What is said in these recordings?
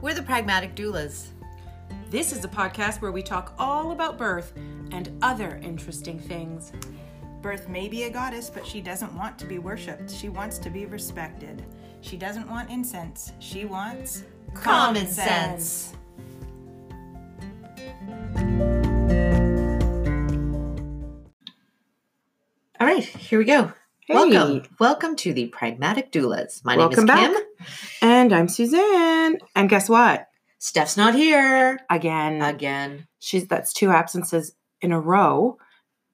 We're the Pragmatic Doulas. This is a podcast where we talk all about birth and other interesting things. Birth may be a goddess, but she doesn't want to be worshipped. She wants to be respected. She doesn't want incense. She wants Common sense. All right, here we go. Hey. Welcome. Welcome to the Pragmatic Doulas. My Welcome name is back. Kim. And I'm Suzanne. And guess what? Steph's not here Again, again. she's that's two absences in a row,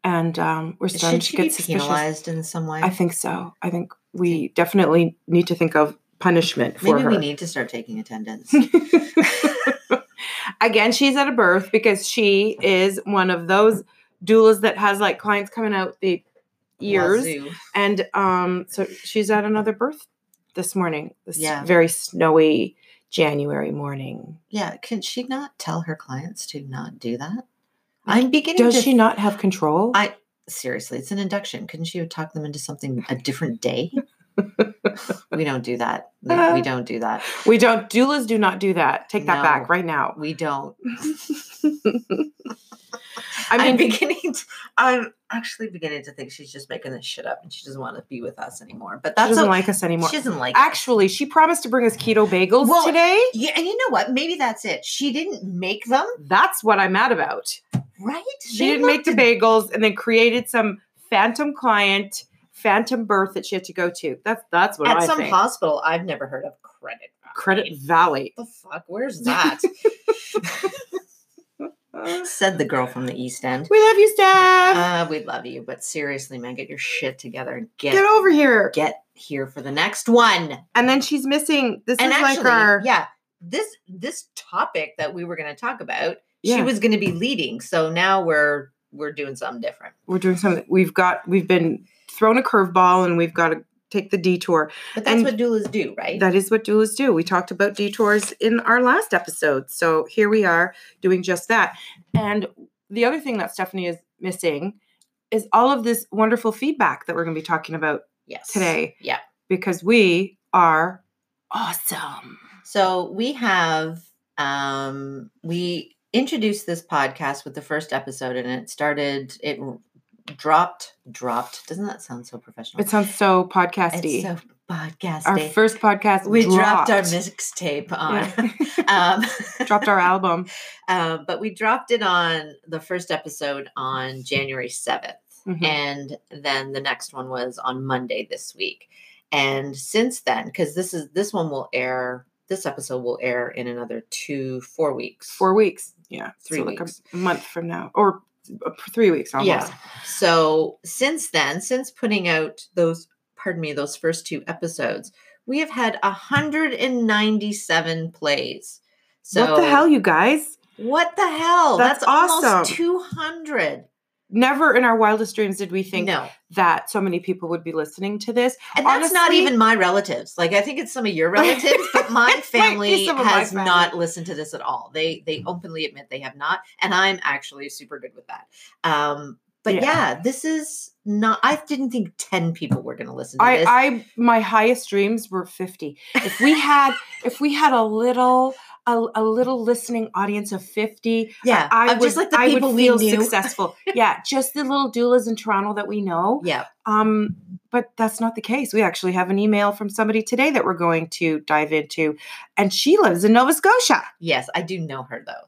and um, we're starting Should to get be suspicious. penalized in some way? I think so. I think we definitely need to think of punishment for Maybe her. we need to start taking attendance. Again, she's at a birth because she is one of those doulas that has like clients coming out the ears. Wazoo. And um, so she's at another birth this morning. This Yeah. very snowy January morning. Yeah, can she not tell her clients to not do that? I'm beginning Does to she not have control? I seriously, it's an induction. Couldn't she have talked them into something a different day? We don't do that. We, we don't do that. we don't. Doulas do not do that. Take that back right now. We don't. I mean, am beginning. To, I'm actually beginning to think she's just making this shit up, and she doesn't want to be with us anymore. But that doesn't o- like us anymore. She doesn't like. Actually, she promised to bring us keto bagels Well, today. yeah, and you know what? Maybe that's it. She didn't make them, That's what I'm mad about. right? She They didn't make the bagels and then created some phantom client, phantom birth that she had to go to. That's that's what at I some think. hospital. I've never heard of credit. Valley. Credit Valley. The fuck? Where's that? Said the girl from the East End. We love you, Steph. Uh, we love you, but seriously, man, get your shit together and get Get over here. get here for the next one. And then she's missing. This and is actually, like our yeah, this this topic that we were going to talk about, she was going to be leading. So now we're we're doing something different. we're doing something. We've got we've been thrown a curveball and we've got to take the detour. But that's And what doulas do, right? That is what doulas do. We talked about detours in our last episode. So here we are doing just that. And the other thing that Stephanie is missing is all of this wonderful feedback that we're going to be talking about yes. today. Yeah. Because we are awesome. So we have um we introduced this podcast with the first episode and it started it dropped dropped. Doesn't that sound so professional? It sounds so podcasty. It's so podcasty. our first podcast we dropped, our mixtape on. Yeah. um, dropped our album. uh, but we dropped it on the first episode on January 7th. Mhm. And then the next one was on Monday this week. And since then, because this is this one will air, this episode will air in another two, four weeks. Four weeks. Yeah. Three so like weeks. a month from now. Or Uh, three weeks almost. Yeah. So since then, since putting out those, pardon me, those first two episodes, we have had 197 plays. So what the hell, you guys? What the hell? That's almost awesome. 200. Never in our wildest dreams did we think no. that so many people would be listening to this. And that's not even my relatives. Like I think it's some of your relatives, but my It might be family of my has family. not listened to this at all. They they openly admit they have not, and I'm actually super good with that. Um, but Yeah. yeah. this is not. I didn't think ten people were going to listen to I, this. I my highest dreams were 50. If we had if we had a little a, a little listening audience of 50, yeah, I of would, just like the I would people feel knew. successful. yeah, just the little doulas in Toronto that we know. Yeah, Um, but that's not the case. We actually have an email from somebody today that we're going to dive into, and she lives in Nova Scotia. yes, I do know her though.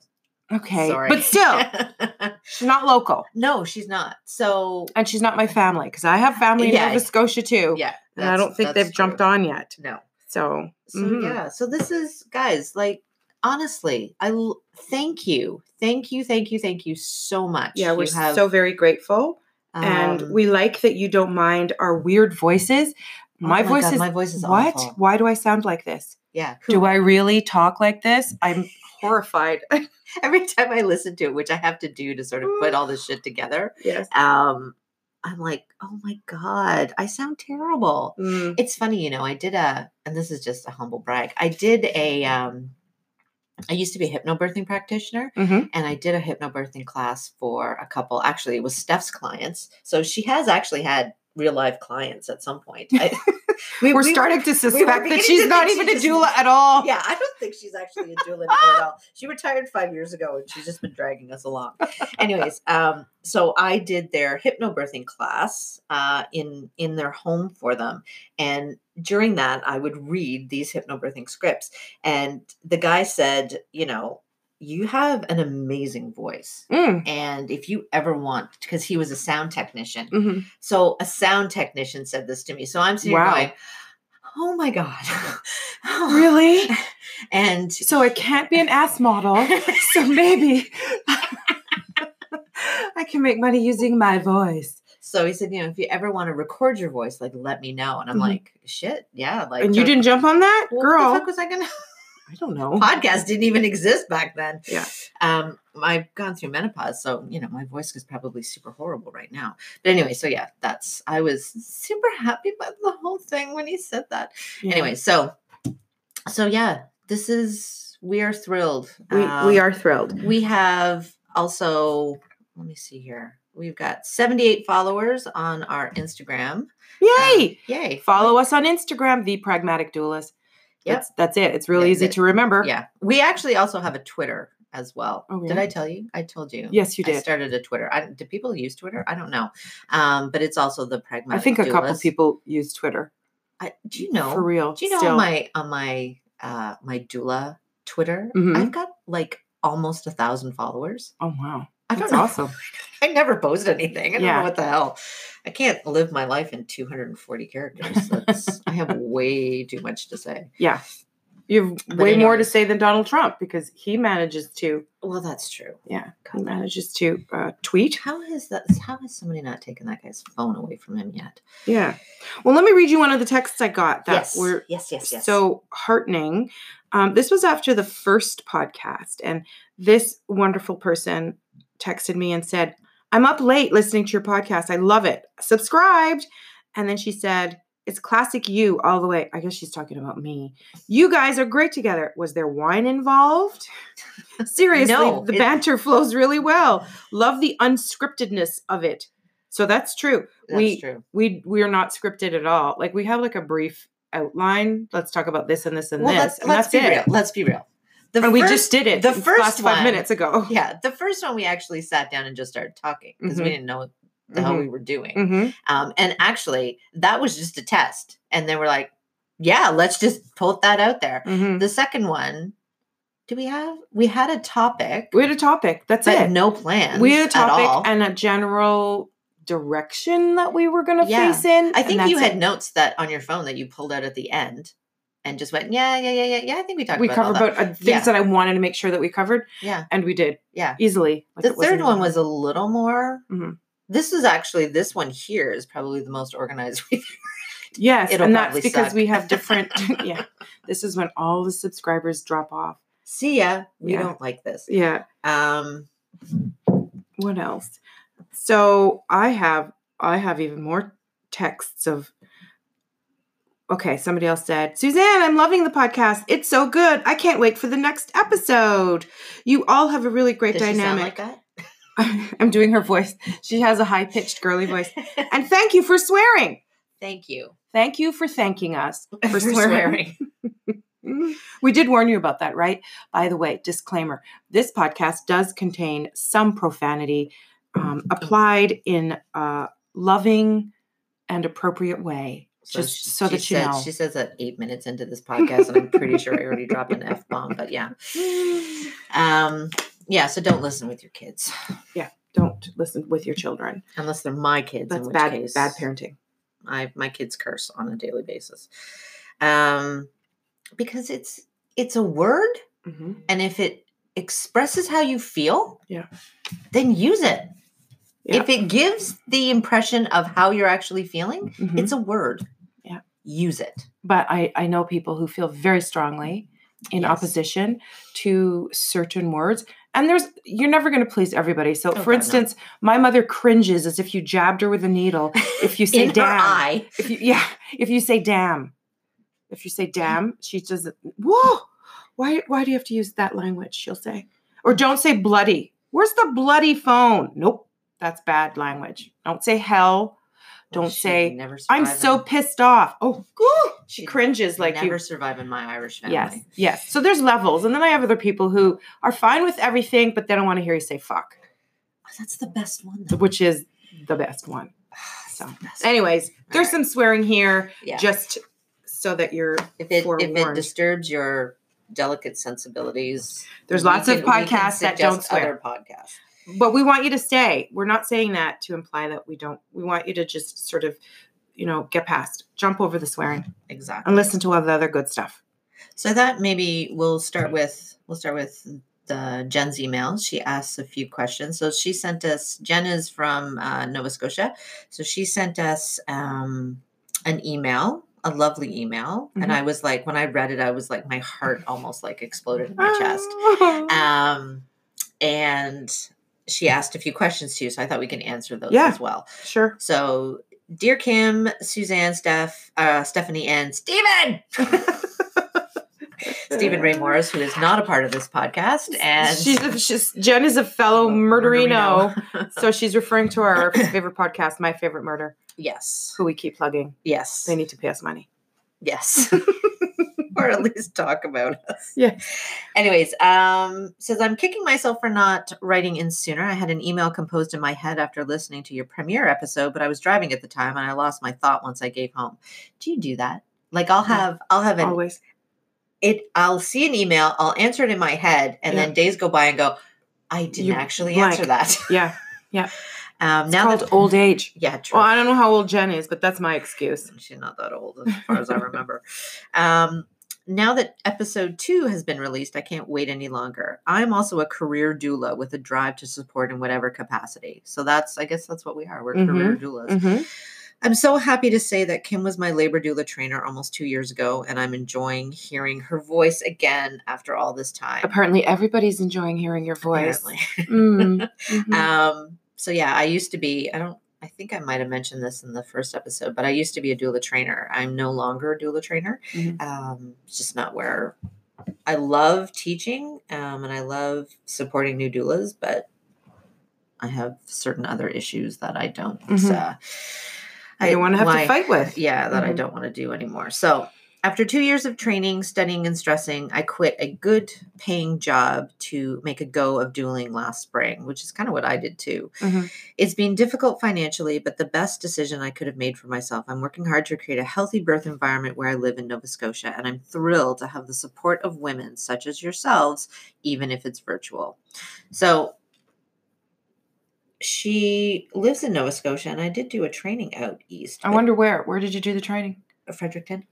Okay, Sorry, but still, she's not local, no, she's not. So and she's not my family because I have family in Yeah. Nova Scotia too, yeah, and I don't think they've jumped on yet. No, So, So mhm. yeah, so this is guys, like honestly, I l- thank you. Thank you, thank you, thank you so much. yeah, we're have, so very grateful, and um, we like that you don't mind our weird voices. Oh My voice God, is my voice is what? awful. Why do I sound like this? Yeah. Do I really talk like this? I'm horrified. Every time I listen to it, which I have to do to sort of put all this shit together, yes. um, I'm like, oh my God, I sound terrible. Mm. It's funny, you know, I did a, and this is just a humble brag. I did a, um, I used to be a hypnobirthing practitioner, Mhm. and I did a hypnobirthing class for a couple. Actually, it was Steph's clients. So she has actually had real life clients at some point. I, We, We're we starting were- to suspect that she's not even she a just- doula at all. Yeah, I don't think she's actually a doula at all. She retired five years ago and she's just been dragging us along. Anyways, um, so I did their hypnobirthing class uh, in in their home for them, and during that, I would read these hypnobirthing scripts, and the guy said, you know, you have an amazing voice. Mm, And if you ever want, because he was a sound technician, mhm. so a sound technician said this to me. So I'm sitting Wow. going, "Oh my god, Really? And So I can't be an ass model. So maybe I can make money using my voice. so he said, you know, if you ever want to record your voice, like let me know. And I'm Mhm. like, shit, yeah. Like, And you didn't jump on that, well, girl? What the fuck was I gonna? I don't know. Podcast didn't even exist back then. Yeah. Um, I've gone through menopause, so you know my voice is probably super horrible right now. But anyway, so yeah, that's I was super happy about the whole thing when he said that. Yeah. Anyway, so so yeah, this is we are thrilled. we, Um, we are thrilled. We have also, let me see here. We've got 78 followers on our Instagram. Yay! Um, yay. Follow us on Instagram, the Pragmatic Doulas. Yep. That's, that's it. It's really Yeah, easy the- to remember. Yeah. We actually also have a Twitter as well. Oh, Did? I tell you? I told you. Yes, you did. I started a Twitter. I, do people use Twitter? I don't know. Um, but it's also the pragmatic. I think a couple Doulas. people use Twitter. I, do you know? For real. Do you know still. on my on my uh my doula Twitter? Mhm. I've got like almost a thousand followers. Oh, wow. I don't know. awesome. I never post anything. I don't Yeah. know what the hell. I can't live my life in 240 characters. That's, I have way too much to say. Yeah. You have way more to say than Donald Trump because he manages to, Well, that's true. yeah, he manages to uh, tweet. How has that? How has somebody not taken that guy's phone away from him yet? Yeah. Well, let me read you one of the texts I got that yes. were yes. Yes. Yes. so heartening. Um, this was after the first podcast, and this wonderful person texted me and said, I'm up late listening to your podcast. I love it. Subscribed. And then she said, It's classic you all the way. I guess she's talking about me. You guys are great together. Was there wine involved? Seriously, No, the it- banter flows really well. Love the unscriptedness of it. So that's true. that's we true. we we are not scripted at all. Like we have like a brief outline. Let's talk about this and this and Well, this, let's, and let's that's be it. real. Let's be real. The and we just did it the first five one- minutes ago. Yeah, the first one we actually sat down and just started talking because Mhm. we didn't know what the hell Mhm. we were doing. Mhm. Um, and actually, that was just a test. And then we're like, yeah, let's just put that out there. Mhm. The second one, do we have? We had a topic, We had a topic. That's it. no plans. we had a topic and a general direction that we were going to Yeah. face in. I think you had notes that on your phone that you pulled out at the end and just went, yeah, yeah, yeah, yeah, yeah. I think we talked we about covered about uh, things Yeah. that I wanted to make sure that we covered, Yeah, and we did yeah. easily. Like the third one was a little more. Mhm. This is actually this one here is probably the most organized we've. yes, it'll and that's because suck. we have different. yeah, this is when all the subscribers drop off. See ya. We Yeah. don't like this. Yeah. Um. what else so i have i have even more texts of okay somebody else said suzanne i'm loving the podcast. It's so good. I can't wait for the next episode. You all have a really great Does dynamic like that? i'm doing her voice. She has a high-pitched girly voice. And thank you for swearing. Thank you. Thank you for thanking us for, for swearing. We did warn you about that, right? By the way, disclaimer this podcast does contain some profanity um, applied in a loving and appropriate way. Just she- so she that you said- know. She says that eight minutes into this podcast, and I'm pretty sure I already dropped an f bomb. But yeah, um, yeah. So don't listen with your kids Yeah, Don't listen with your children. unless they're my kids. That's bad, case, bad parenting. I my kids curse on a daily basis, um, because it's it's a word, hmm and if it expresses how you feel, Yeah. then use it. Yeah. If it gives the impression of how you're actually feeling, Mhm. it's a word. Use it. But I, I know people who feel very strongly in Yes. opposition to certain words. And there's you're never going to please everybody. So, Oh, for God, no. instance, my mother cringes as if you jabbed her with a needle. If you say damn, if you yeah, if you say damn, if you say damn, she doesn't. Whoa, why why do you have to use that language? She'll say, or don't say bloody. Where's the bloody phone? Nope, that's bad language. Don't say hell. Don't say, I'm so pissed off. Oh, she she'd cringes like never you. survive in my Irish family. Yes, yes. So there's levels. And then I have other people who are fine with everything, but they don't want to hear you say fuck, Oh, That's the best one. though. which is the best one. Ah, so, best. anyways, there's Alright. some swearing here yeah. just so that you're if it if it disturbs your delicate sensibilities, There's lots of can- can podcasts that don't swear. Other podcasts. But we want you to stay. We're not saying that to imply that we don't. We want you to just sort of, you know, get past, jump over the swearing, Exactly. and listen to all the other good stuff. So that maybe we'll start with we'll start with the Jen's email. She asks a few questions. So she sent us. Jen is from uh, Nova Scotia, so she sent us um, an email, a lovely email, and Mhm. I was like, when I read it, I was like, my heart almost like exploded in my chest. Oh. Um, and she asked a few questions too, so I thought we can answer those Yeah. as well. sure. So, dear Kim, Suzanne, Steph, uh, Stephanie, and Steven. Steven Ray Morris, who is not a part of this podcast, and she's, a, she's Jen is a fellow murderino, so she's referring to our favorite podcast, My Favorite Murder, yes, who we keep plugging. yes, They need to pay us money. yes, or at least talk about us. Yeah. Anyways, um, says I'm kicking myself for not writing in sooner. I had an email composed in my head after listening to your premiere episode, but I was driving at the time and I lost my thought once I gave home. Do you do that? Like I'll have I'll have an Always. it I'll see an email, I'll answer it in my head, and Yeah. then days go by and go, I didn't You actually blank. answer that. Yeah. Yeah. Um It's now called that old age. yeah, true. Well, I don't know how old Jen is, but that's my excuse. She's not that old as far as I remember. Um now that episode two has been released, I can't wait any longer. I'm also a career doula with a drive to support in whatever capacity. So that's, I guess that's what we are. We're career doulas. hmm I'm so happy to say that Kim was my labor doula trainer almost two years ago, and I'm enjoying hearing her voice again after all this time. Apparently, everybody's enjoying hearing your voice. Apparently. Mm, mhm. um, so yeah, I used to be, I don't, I think I might have mentioned this in the first episode, but I used to be a doula trainer. I'm no longer a doula trainer. Mhm. Um, it's just not where I love teaching um, and I love supporting new doulas, but I have certain other issues that I don't. Mhm. Uh, I don't want to have to fight with. yeah, that I Mhm. don't want to do anymore. So, after two years of training, studying, and stressing, I quit a good paying job to make a go of doulaing last spring, which is kind of what I did too. Mhm. It's been difficult financially, but the best decision I could have made for myself. I'm working hard to create a healthy birth environment where I live in Nova Scotia, and I'm thrilled to have the support of women such as yourselves, even if it's virtual. So, she lives in Nova Scotia, and I did do a training out east. I wonder where. Where did you do the training? Fredericton?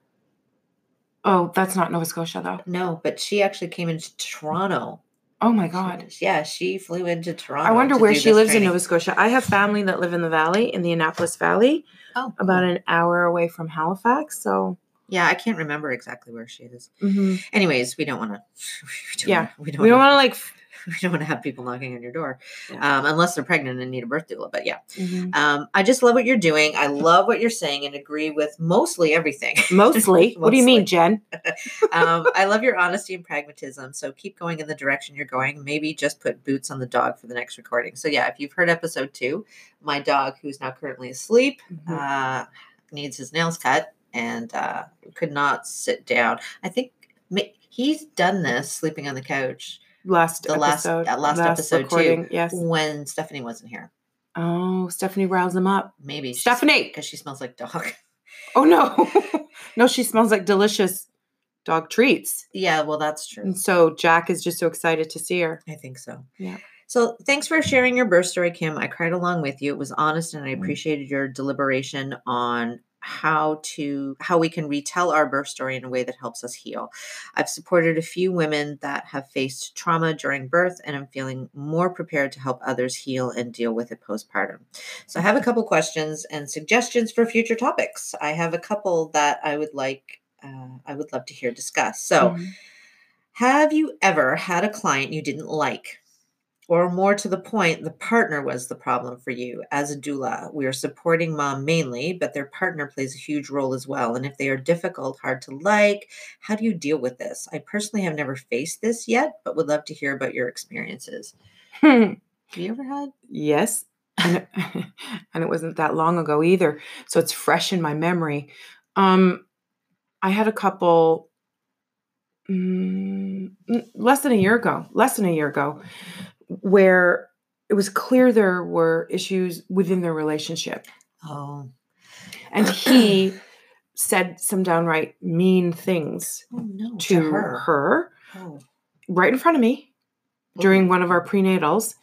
Oh, that's not Nova Scotia, though. No, but she actually came into Toronto. Oh my God. Yeah, she flew into Toronto. I wonder to where she lives in. Nova Scotia. I have family that live in the valley, in the Annapolis Valley, Oh, about an hour away from Halifax. So, yeah, I can't remember exactly where she is. mhm. Anyways, we don't want to. Yeah, we don't. we don't want to like. We don't want to have people knocking on your door, Yeah. um, unless they're pregnant and need a birth doula. But yeah, Mhm. um, I just love what you're doing. I love what you're saying and agree with mostly everything. Mostly. What do you mean, Jen? um, I love your honesty and pragmatism. So keep going in the direction you're going. Maybe just put boots on the dog for the next recording. So yeah, if you've heard episode two, my dog, who's now currently asleep, Mhm. uh, needs his nails cut and uh, could not sit down. I think he's done this sleeping on the couch Last the last- episode. that last episode, too. Yes. when Stephanie wasn't here. Oh, Stephanie riles him up. Maybe Stephanie! because she smells like dog. Oh no, no, she smells like delicious dog treats. yeah, well, that's true. And so Jack is just so excited to see her. I think so. Yeah. So thanks for sharing your birth story, Kim. I cried along with you. It was honest and I Mm. appreciated your deliberation on how to how we can retell our birth story in a way that helps us heal. I've supported a few women that have faced trauma during birth and I'm feeling more prepared to help others heal and deal with it postpartum. So I have a couple questions and suggestions for future topics. I have a couple that I would like uh, I would love to hear discussed. So Mhm. have you ever had a client you didn't like? Or more to the point, the partner was the problem for you. As a doula, we are supporting mom mainly, but their partner plays a huge role as well. And if they are difficult, hard to like, how do you deal with this? I personally have never faced this yet, but would love to hear about your experiences. Hmm. Have you ever had? yes, and it, wasn't that long ago either. So it's fresh in my memory. Um, I had a couple mm, less than a year ago, less than a year ago, where it was clear there were issues within their relationship. Oh. And he said some downright mean things Oh no. to, her. Oh. right in front of me during one of our prenatals.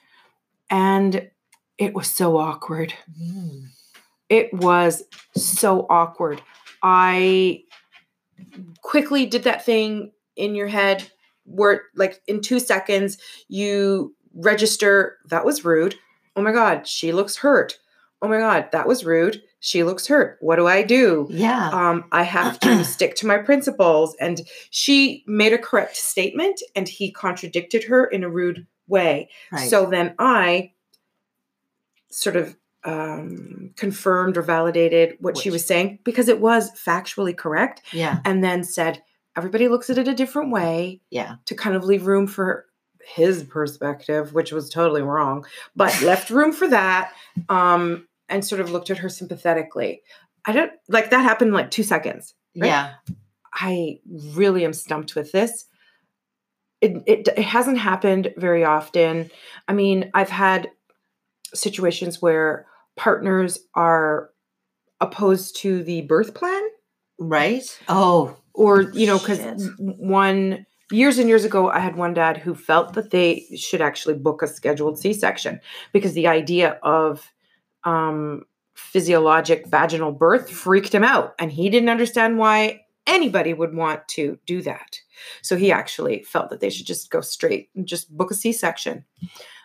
And it was so awkward. Mm. It was so awkward. I quickly did that thing in your head where, like, in two seconds, you register that was rude. Oh my God, she looks hurt. Oh my God, that was rude. She looks hurt. What do I do? Yeah. um, I have to stick to my principles. And she made a correct statement and he contradicted her in a rude way. right. So then I sort of um, confirmed or validated what she was saying because it was factually correct. yeah. And then said, everybody looks at it a different way Yeah. to kind of leave room for his perspective, which was totally wrong, but left room for that. Um, and sort of looked at her sympathetically. I don't like that happened in like two seconds. Right? Yeah. I really am stumped with this. It, it, it hasn't happened very often. I mean, I've had situations where partners are opposed to the birth plan Right. Oh. or you know because one years and years ago i had one dad who felt that they should actually book a scheduled c-section because the idea of um, physiologic vaginal birth freaked him out and he didn't understand why anybody would want to do that. So he actually felt that they should just go straight and just book a c-section.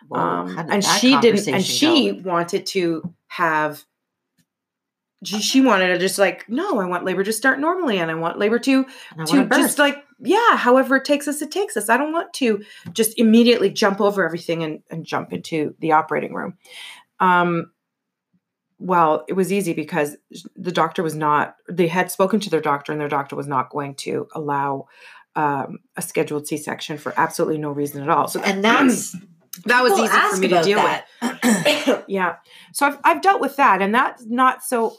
Whoa, um, and she didn't and she go? wanted to have she, she wanted to just like no i want labor to start normally and i want labor to I to just like yeah however it takes us it takes us. I don't want to just immediately jump over everything and, and jump into the operating room. Um well it was easy because the doctor was not they had spoken to their doctor and their doctor was not going to allow um, a scheduled c-section for absolutely no reason at all. So and that's that was easy for me to deal that. with yeah. So I've, I've dealt with that and that's not so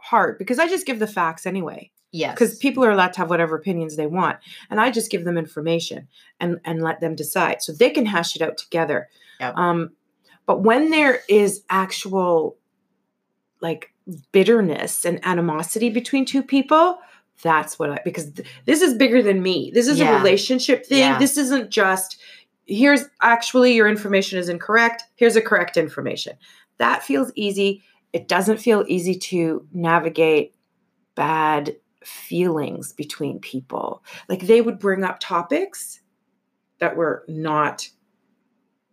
hard because i just give the facts anyway yes. because people are allowed to have whatever opinions they want and i just give them information and and let them decide so they can hash it out together. Yep. um but when there is actual like bitterness and animosity between two people that's what i because th- this is bigger than me. This is a relationship thing. Yeah. this isn't just here's actually your information is incorrect. Here's a correct information. That feels easy. It doesn't feel easy to navigate bad feelings between people. Like they would bring up topics that were not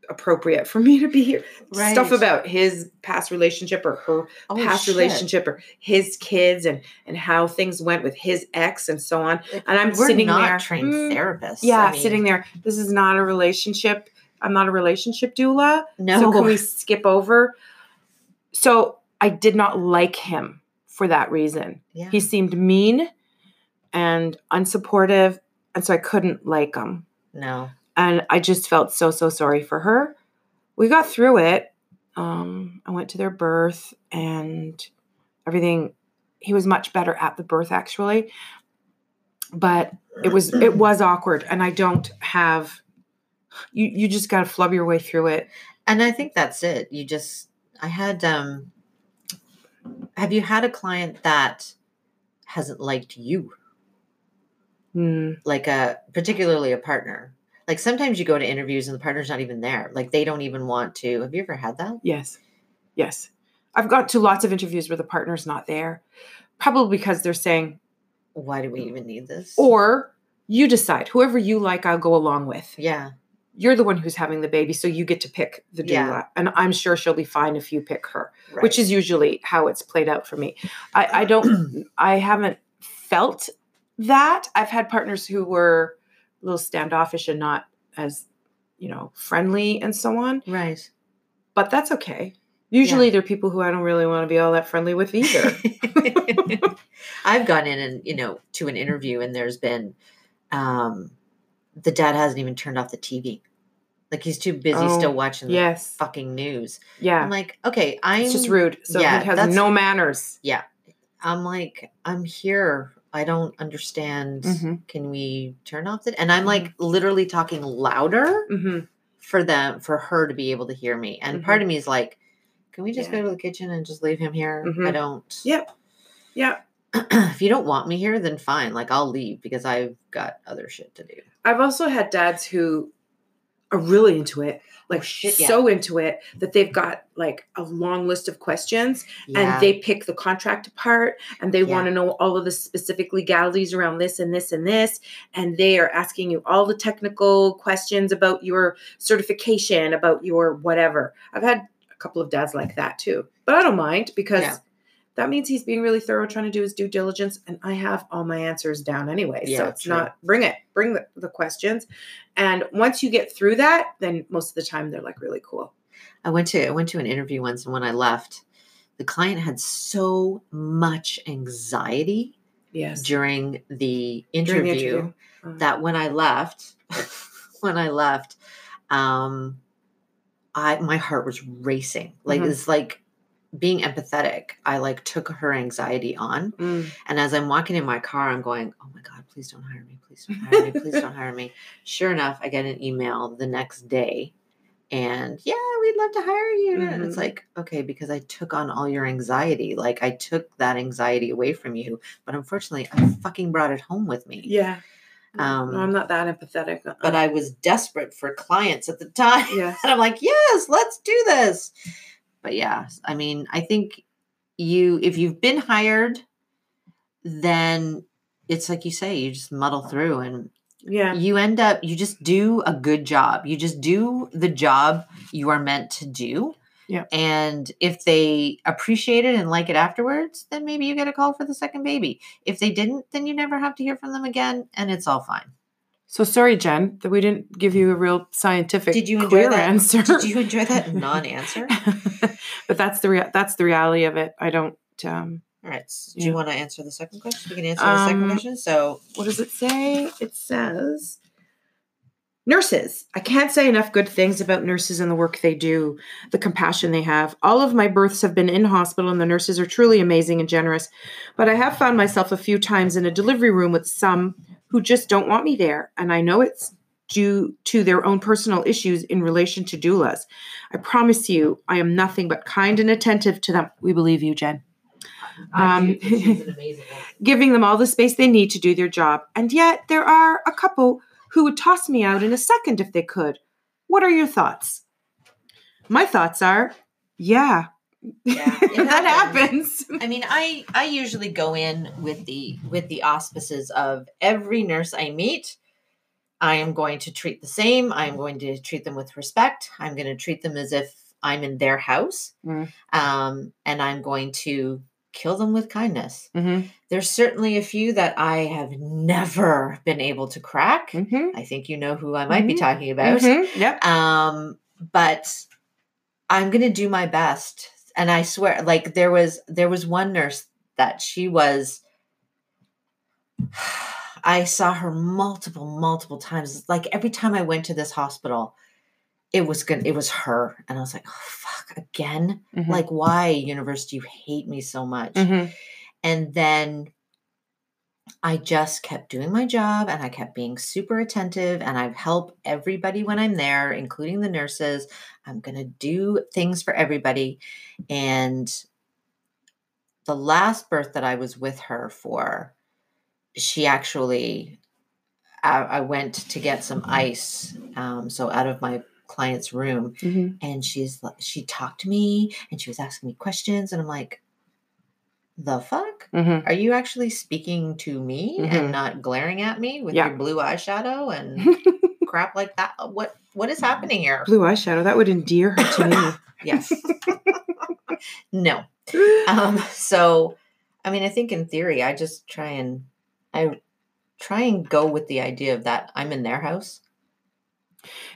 appropriate for me to be here. Stuff about his past relationship or her Oh, past shit. relationship or his kids and and how things went with his ex and so on. And I'm We're sitting not there trained mm, therapists. Yeah, I mean, sitting there. This is not a relationship. I'm not a relationship doula. No. So can we skip over? So I did not like him for that reason. yeah. He seemed mean and unsupportive. And so I couldn't like him. no. And I just felt so, so sorry for her. We got through it. Um, I went to their birth and everything. He was much better at the birth actually. But it was it was awkward and I don't have you you just gotta flub your way through it. And I think that's it. You just I had um have you had a client that hasn't liked you? Mm, Like a particularly a partner. Like sometimes you go to interviews and the partner's not even there. Like they don't even want to. Have you ever had that? yes. Yes. I've got to lots of interviews where the partner's not there. Probably because they're saying, Why do we even need this? or you decide, whoever you like, I'll go along with. yeah. You're the one who's having the baby, so you get to pick the doula. Yeah. And I'm sure she'll be fine if you pick her, Right. which is usually how it's played out for me. I, I don't, I haven't felt that. I've had partners who were a little standoffish and not as, you know, friendly and so on, right. but that's okay. Usually they're people who I don't really want to be all that friendly with either. I've gone in and you know to an interview and there's been um the dad hasn't even turned off the TV. Like he's too busy Oh, still watching the Yes. fucking news. Yeah. I'm like, okay, I'm it's just rude. So yeah, he has no manners. Yeah. I'm like, I'm here. I don't understand. Mhm. Can we turn off the? And I'm like literally talking louder hmm for them, for her to be able to hear me. And part of me is like, can we just Yeah. go to the kitchen and just leave him here? I Mhm. don't. Yep. Yeah. if you don't want me here, then fine. Like I'll leave because I've got other shit to do. I've also had dads who are really into it, like oh, shit, yeah. so into it that they've got like a long list of questions Yeah. and they pick the contract apart and they Yeah. want to know all of the specific legalities around this and this and this and they are asking you all the technical questions about your certification about your whatever i've had a couple of dads like that too but i don't mind because. That means he's being really thorough trying to do his due diligence and i have all my answers down anyway so it's true. not bring it bring the, the questions and once you get through that then most of the time they're like really cool I went to I went to an interview once, and when I left, the client had so much anxiety yes during the During interview, the interview. Uh, that when I left, when I left, um, I my heart was racing. Like Mhm. it's like being empathetic. I like took her anxiety on, mm, and as I'm walking in my car, I'm going, "Oh my god, please don't hire me! Please don't hire me! Please don't hire me!" Sure enough, I get an email the next day, and yeah, we'd love to hire you. And it's Mhm. like, okay, because I took on all your anxiety, like I took that anxiety away from you, but unfortunately, I fucking brought it home with me. yeah Um, no, i'm not that empathetic uh-uh. But I was desperate for clients at the time. yes And I'm like, yes, let's do this. But yeah, I mean, I think you, if you've been hired, then it's like you say, you just muddle through and yeah you end up, you just do a good job. You just do the job you are meant to do. Yeah. And if they appreciate it and like it afterwards, then maybe you get a call for the second baby. If they didn't, then you never have to hear from them again and it's all fine. So sorry, Jen, that we didn't give you a real scientific, Did you enjoy clear that? answer. Did you enjoy that non-answer? but that's the rea- that's the reality of it. I don't. Um, All right. s- Do Yeah. you want to answer the second question? We can answer the second Um, question. So, what does it say? It says nurses. I can't say enough good things about nurses and the work they do, the compassion they have. All of my births have been in hospital, and the nurses are truly amazing and generous. But I have found myself a few times in a delivery room with some who just don't want me there, and I know it's due to their own personal issues in relation to doulas. I promise you, I am nothing but kind and attentive to them. We believe you, Jen. Um, do think she's an amazing woman. giving them all the space they need to do their job. And yet, there are a couple who would toss me out in a second if they could. What are your thoughts? My thoughts are, yeah, Yeah, that happens. I mean, I I usually go in with the with the auspices of every nurse I meet. I am going to treat the same. I am going to treat them with respect. I'm going to treat them as if I'm in their house, Mm. um, and I'm going to kill them with kindness. Mm-hmm. There's certainly a few that I have never been able to crack. Mm-hmm. I think you know who I might be Mhm. talking about. Yep. Um, but I'm gonna do my best. And I swear, like there was there was one nurse that she was I saw her multiple, multiple times. Like every time I went to this hospital, it was good, it was her. And I was like, oh fuck, again? Mhm. Like, why, universe, do you hate me so much? Mhm. And then I just kept doing my job and I kept being super attentive and I've helped everybody when I'm there, including the nurses. I'm going to do things for everybody. And the last birth that I was with her for, she actually, I, I went to get some ice. Um, so out of my client's room Mhm. and she's she talked to me and she was asking me questions and i'm like the fuck Mhm. are you actually speaking to me Mhm. and not glaring at me with Yeah. your blue eyeshadow and crap like that what what is happening here Blue eyeshadow. That would endear her to me. yes no um so i mean i think in theory i just try and i try and go with the idea of that i'm in their house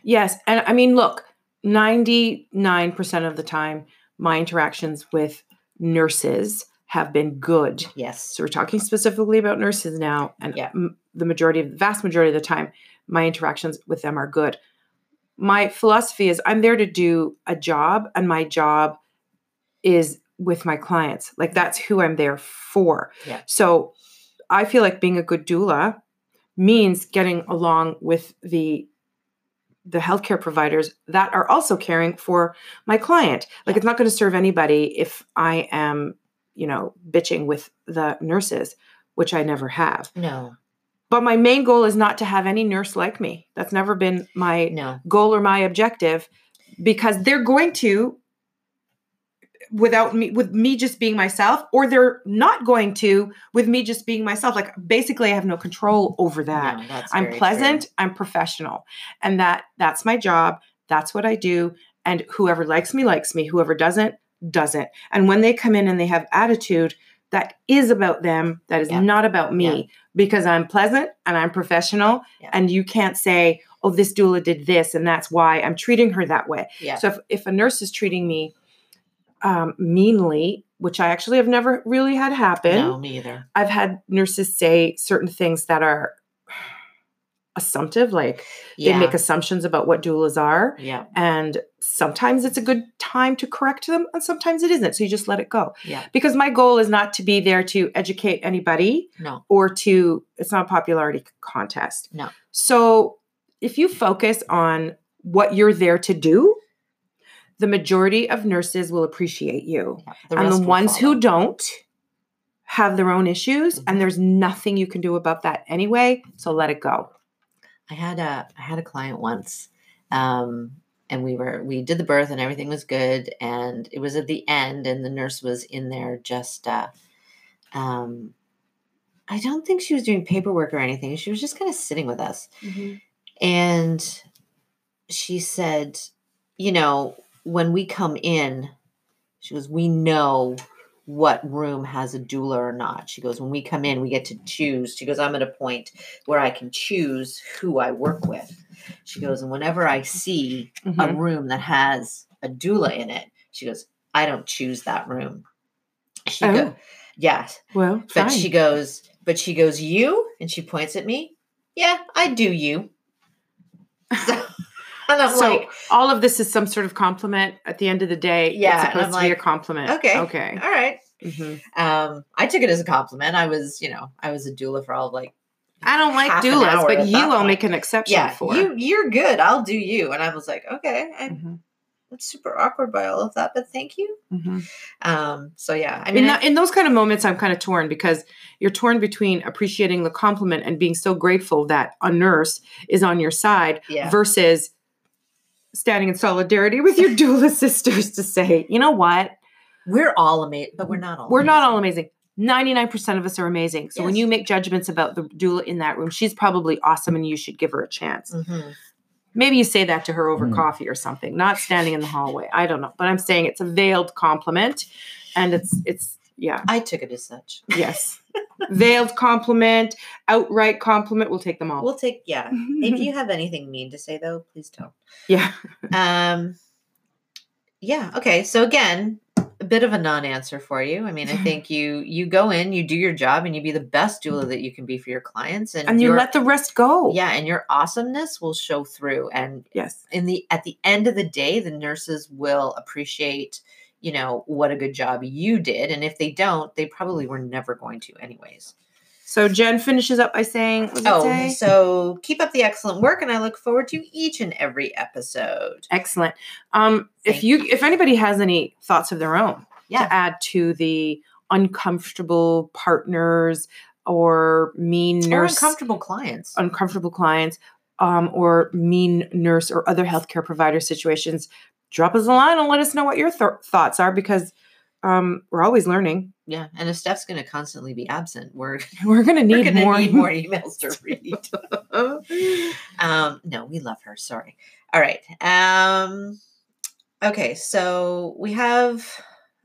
Yes. And I mean, look, 99% of the time, my interactions with nurses have been good. yes So we're talking specifically about nurses now. And Yeah. the majority of the vast majority of the time, my interactions with them are good. my philosophy is I'm there to do a job, and my job is with my clients. Like that's who I'm there for. Yeah. So I feel like being a good doula means getting along with the the healthcare providers that are also caring for my client. Like Yeah. it's not going to serve anybody if I am, you know, bitching with the nurses, which I never have. No, But my main goal is not to have any nurse like me. That's never been my no. goal or my objective because they're going to without me with me just being myself or they're not going to with me just being myself like basically i have no control over that no, i'm pleasant true. i'm professional and that that's my job that's what i do and whoever likes me likes me whoever doesn't doesn't and when they come in and they have attitude that is about them that is Yeah. not about me Yeah. because i'm pleasant and i'm professional Yeah. and you can't say oh this doula did this and that's why i'm treating her that way Yeah. so if, if a nurse is treating me um, meanly which i actually have never really had happen no, me either. I've had nurses say certain things that are assumptive, like Yeah. they make assumptions about what doulas are. yeah. And sometimes it's a good time to correct them, and sometimes it isn't. So you just let it go. Yeah. Because my goal is not to be there to educate anybody No. or to, it's not a popularity contest. No. So if you focus on what you're there to do, the majority of nurses will appreciate you Yeah. and the ones follow. who don't have their own issues Mhm. and there's nothing you can do about that anyway so let it go I had a I had a client once, um, and we were we did the birth and everything was good, and it was at the end, and the nurse was in there just. Uh, um, I don't think she was doing paperwork or anything. She was just kind of sitting with us, and she said, "You know, when we come in, she goes, we know." What room has a doula or not. She goes, when we come in, we get to choose. She goes, I'm at a point where I can choose who I work with. She goes, and whenever I see a Mhm. room that has a doula in it, she goes, I don't choose that room. She Oh. go, yes, well but fine. she goes, but she goes, you, and she points at me. Yeah, I do you. So, and I'm so like, all of this is some sort of compliment at the end of the day Yeah, it's supposed to be a compliment okay, okay all right. Mhm. Um, I took it as a compliment. I was, you know, I was a doula for all of like i don't like half doulas but you i'll point. make an exception yeah, for you you're good. I'll do you. And I was like, okay, I'm Mhm. super awkward by all of that, but thank you. Mhm. Um, so yeah, I mean, in, I- in those kind of moments i'm kind of torn because you're torn between appreciating the compliment and being so grateful that a nurse is on your side yeah, versus standing in solidarity with your doula sisters to say you know what we're all amazing, but we're not all. we're not all amazing. amazing 99% of us are amazing so when you make judgments about the doula in that room she's probably awesome and you should give her a chance Mhm. maybe you say that to her over Mm. coffee or something not standing in the hallway i don't know but i'm saying it's a veiled compliment and it's it's yeah I took it as such. yes veiled compliment outright compliment we'll take them all We'll take yeah. if you have anything mean to say though, please don't. yeah Um, yeah. Okay. So again, a bit of a non-answer for you. I mean, I think you you go in, you do your job, and you be the best doula that you can be for your clients, and, and you your- let the rest go yeah, and your awesomeness will show through. And yes in the at the end of the day, the nurses will appreciate, you know, what a good job you did, and if they don't, they probably were never going to, anyways. So jen finishes up by saying what does it Oh, say? so keep up the excellent work, and I look forward to each and every episode. excellent um if you you. if anybody has any thoughts of their own Yeah. to add to the uncomfortable partners or mean Or nurse uncomfortable clients. uncomfortable clients um, or mean nurse or other healthcare provider situations drop us a line and let us know what your th- thoughts are because um, we're always learning Yeah, and if Steph's going to constantly be absent, we're we're going to need more need more emails to read. um, no, we love her. Sorry. All right. Um, okay, so we have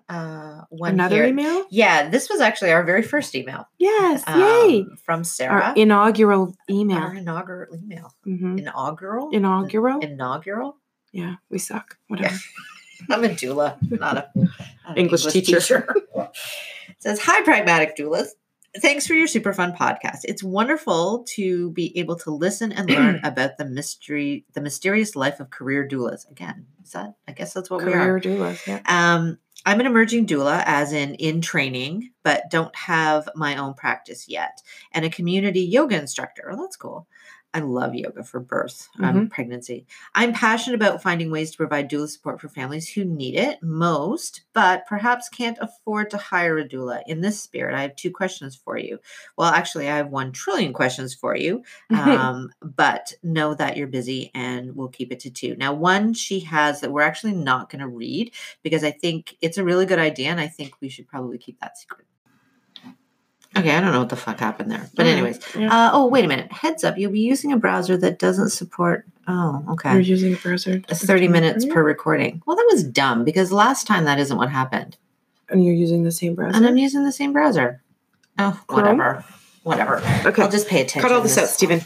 uh, one another here. email Yeah, this was actually our very first email. yes yay um, from Sarah. our inaugural email Our inaugural email. Mhm. Inaugural. inaugural Inaugural. yeah we suck whatever I'm a doula, not a not an English teacher. It says, "Hi, pragmatic doulas. thanks for your super fun podcast. It's wonderful to be able to listen and learn about the mystery, the mysterious life of career doulas. Again, is that? I guess that's what we are. Career doulas. Yeah. Um, I'm an emerging doula, as in in training, but don't have my own practice yet, and a community yoga instructor. Oh, that's cool. I love yoga for birth and pregnancy. I'm passionate about finding ways to provide doula support for families who need it most, but perhaps can't afford to hire a doula. In this spirit, I have two questions for you. Well, actually, I have one trillion questions for you, um, but know that you're busy and we'll keep it to two. Now, one she has that we're actually not going to read because I think it's a really good idea and I think we should probably keep that secret. Okay, I don't know what the fuck happened there. But, anyways, yeah. uh, oh, wait a minute. Heads up, you'll be using a browser that doesn't support. Oh, okay. You're using a browser. It's 30 minutes per recording. Well, that was dumb because last time that isn't what happened. And you're using the same browser. And I'm using the same browser. Oh, Chrome? whatever. Whatever. okay. I'll just pay attention. cut all this out, Stephen.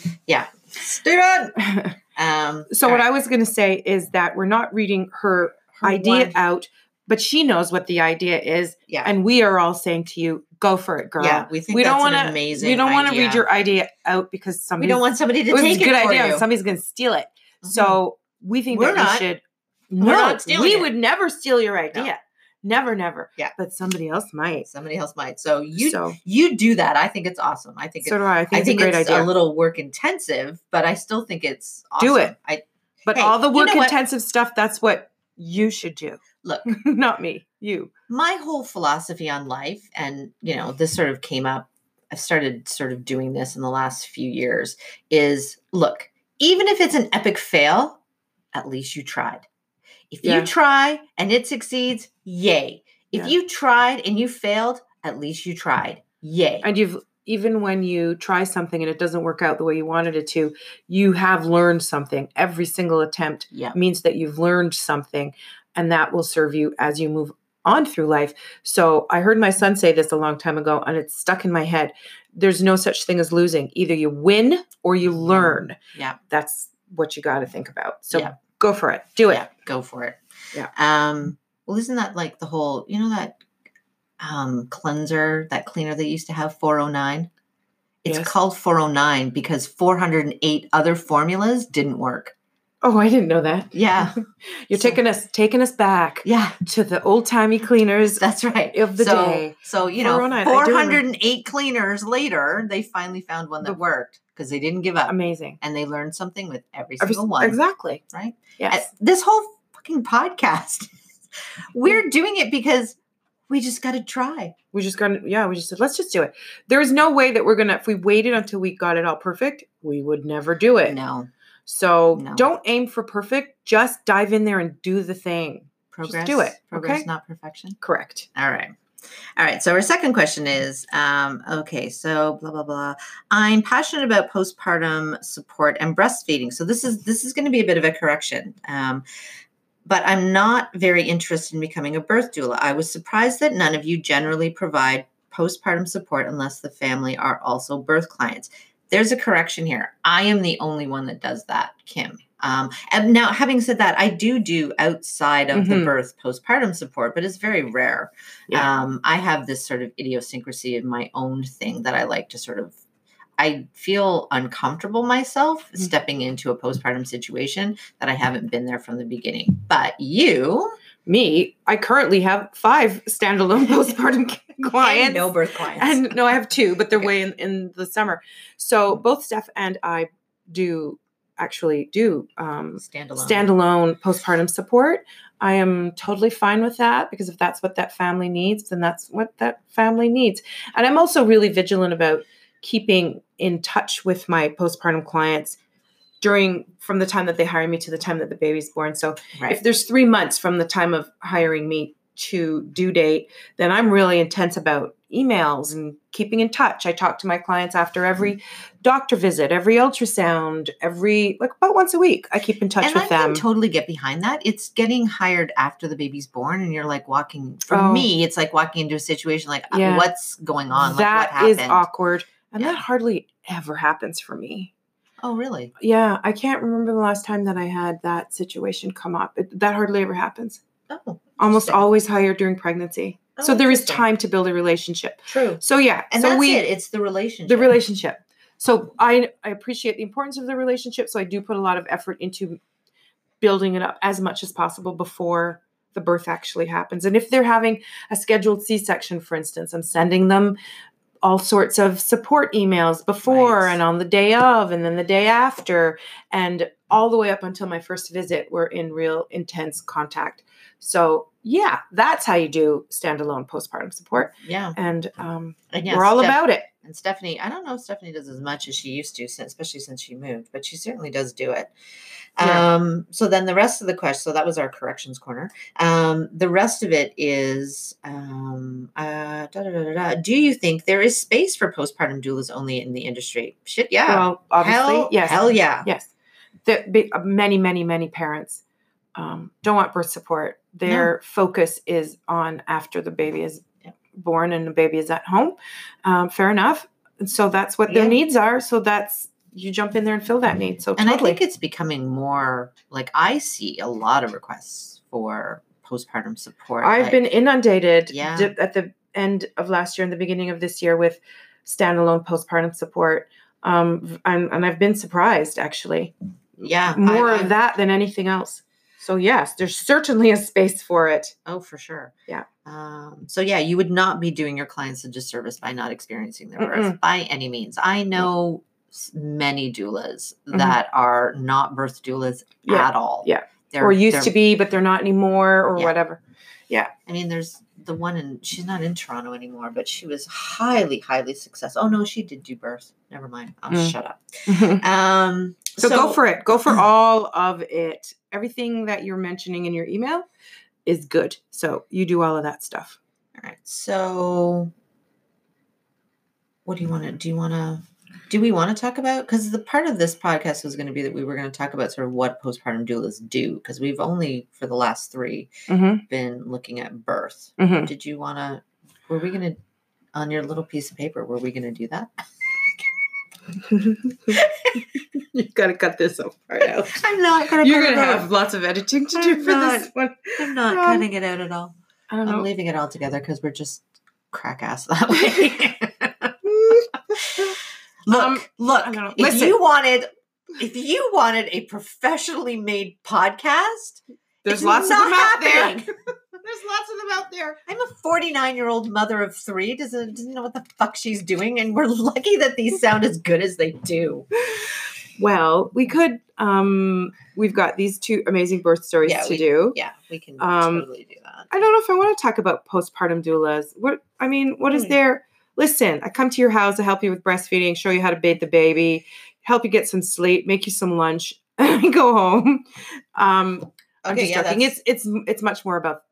Steven! Um, so what right. I was going to say is that we're not reading her, Her idea one- out, but she knows what the idea is, Yeah. and we are all saying to you, "Go for it, girl." yeah, we think we that's don't want to. amazing We don't want to read your idea out because We don't want somebody to it take a good idea. you. Somebody's going to steal it. Mhm. So we think We're that not. you should. We're no, not stealing we it. would never steal your idea. Never, never. Yeah. But somebody else might. somebody else might. So you so, you do that. I think it's awesome. I think so it's, do I. I think, I it's think a great it's idea. a little work intensive, but I still think it's awesome. Do it. I but hey, all the you work know what? intensive stuff, that's what you should do. look. Not me. You. my whole philosophy on life and you know this sort of came up i've started sort of doing this in the last few years is look even if it's an epic fail at least you tried if Yeah. you try and it succeeds yay if Yeah. you tried and you failed at least you tried yay And you've even when you try something and it doesn't work out the way you wanted it to, you have learned something. Every single attempt yeah means that you've learned something and that will serve you as you move on through life. So I heard my son say this a long time ago and it's stuck in my head. There's no such thing as losing. Either you win or you learn. yeah That's what you got to think about. So Yeah. go for it. Do it. yeah go for it Yeah. um well isn't that like the whole you know that um cleanser that cleaner they used to have 409 it's Yes. called 409 because 408 other formulas didn't work Oh, I didn't know that. yeah You're So- taking us taking us back yeah to the old timey cleaners that's right of the so, day. so you know 409, I do remember. 408 cleaners later they finally found one that worked because they didn't give up Amazing. and they learned something with every single one Exactly. right Yes. Uh, this whole fucking podcast we're doing it because we just got to try we just got yeah, we just said, let's just do it. There is no way that we're gonna if we waited until we got it all perfect, we would never do it. no So No. don't aim for perfect, just dive in there and do the thing. progress do it, progress okay? not perfection Correct. all right all right so our second question is um, okay so blah blah blah i'm passionate about postpartum support and breastfeeding so this is this is going to be a bit of a correction um, but i'm not very interested in becoming a birth doula i was surprised that none of you generally provide postpartum support unless the family are also birth clients there's a correction here i am the only one that does that kim um, and now having said that i do do outside of the Mhm. birth postpartum support but it's very rare Yeah. um, I have this sort of idiosyncrasy of my own thing that I like to sort of. I feel uncomfortable myself Mhm. stepping into a postpartum situation that I haven't been there from the beginning. But you, Me, I currently have five standalone postpartum clients. no birth clients, And no, I have two, but they're Okay. way in, in the summer. So both Steph and I do actually do um, standalone. standalone postpartum support. I am totally fine with that because if that's what that family needs, then that's what that family needs. And I'm also really vigilant about keeping in touch with my postpartum clients during from the time that they hire me to the time that the baby's born. So right. if there's three months from the time of hiring me to due date, then I'm really intense about emails and keeping in touch. I talk to my clients after every doctor visit, every ultrasound, every like about once a week. I keep in touch and with I them. can totally get behind that. It's getting hired after the baby's born, and you're like walking. For Oh. me, it's like walking into a situation like, uh, Yeah. what's going on? Like, That what is awkward. And Yeah. that hardly ever happens for me. Oh, really? Yeah, I can't remember the last time that I had that situation come up. It, that hardly ever happens. Oh, Almost always hired during pregnancy. Oh, so there is time to build a relationship. True. So yeah, And so that's we it. It's the relationship. the relationship. So I I appreciate the importance of the relationship. So I do put a lot of effort into building it up as much as possible before the birth actually happens. And if they're having a scheduled C-section, for instance, I'm sending them all sorts of support emails before Right. and on the day of and then the day after and all the way up until my first visit we're in real intense contact so yeah that's how you do standalone postpartum support Yeah. and um, And yes, we're all Steph- about it And Stephanie, I don't know if Stephanie does as much as she used to, since, especially since she moved, but she certainly does do it. Yeah. Um, so then the rest of the question, so that was our corrections corner. Um, the rest of it is, um, uh, da, da, da, do you think there is space for postpartum doulas only in the industry? Shit, yeah. well obviously hell, yes hell yeah. yes the, many many many parents um, don't want birth support their focus is on after the baby is. Born and the baby is at home um, fair enough so that's what their Yeah. needs are so that's you jump in there and fill that need so And I think it's becoming more like I see a lot of requests for postpartum support. I've like- been inundated Yeah. at the end of last year and the beginning of this year with standalone postpartum support. Um, and, and I've been surprised actually yeah, more I'm- of that than anything else. So yes, there's certainly a space for it. Oh, for sure. Yeah. Um, so yeah, you would not be doing your clients a disservice by not experiencing their birth Mm-mm. by any means. I know many doulas Mhm. that are not birth doulas Yeah, at all. yeah. They're, or used to be, but they're not anymore or Yeah. whatever. I mean, there's the one in. She's not in Toronto anymore, but she was highly, highly successful. Oh no, she did do birth. Never mind. I'll Mm. shut up. Um, so, go for it. Go for all of it. Everything that you're mentioning in your email is good. So you do all of that stuff. All right. So, what do you want to? Do you want to? Do we want to talk about? Because the part of this podcast was going to be that we were going to talk about sort of what postpartum doulas do. Because we've only for the last three Mm-hmm. been looking at birth. Mm-hmm. Did you want to? Were we going to? On your little piece of paper, were we going to do that? You've got to cut this part out. I'm not going to. You're gonna have lots of editing to do I'm for this one. I'm not Um, cutting it out at all. I don't I'm know. leaving it all together because we're just crack ass that way. look, Um, look. If Listen. you wanted, if you wanted a professionally made podcast, There's lots of them out happening. there. There's lots of them out there. I'm a 49 year old mother of three. Doesn't doesn't know what the fuck she's doing, and we're lucky that these sound as good as they do. Well, we could. Um, we've got these two amazing birth stories Yeah, to we- do. Yeah, we can Um, totally do that. I don't know if I want to talk about postpartum doulas. What I mean, what is there? Listen, I come to your house, I help you with breastfeeding, show you how to bathe the baby, help you get some sleep, make you some lunch, and go home. Um, I'm Okay, just yeah, joking. It's it's it's much more about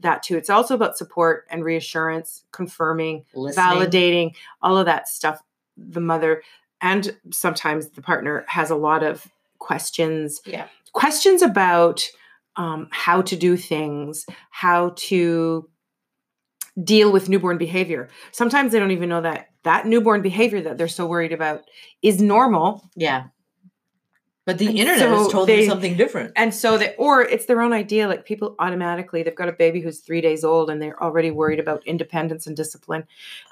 that too. It's also about support and reassurance, confirming, Listening. validating, all of that stuff. The mother and sometimes the partner has a lot of questions. Yeah. Questions about um, how to do things, how to deal with newborn behavior. Sometimes they don't even know that that newborn behavior that they're so worried about is normal Yeah. But the And internet has told they- them something different. and so they or it's their own idea like people automatically they've got a baby who's three days old and they're already worried about independence and discipline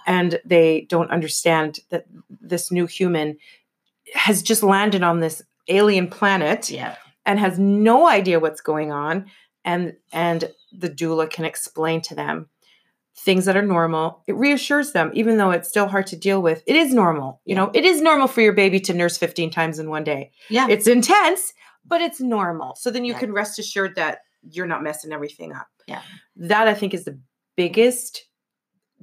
and they don't understand that this new human has just landed on this alien planet Yeah. and has no idea what's going on and and the doula can explain to them things that are normal it reassures them even though it's still hard to deal with it is normal you know it is normal for your baby to nurse 15 times in one day Yeah. it's intense, but it's normal. So then you Yeah. can rest assured that you're not messing everything up. Yeah. That I think is the biggest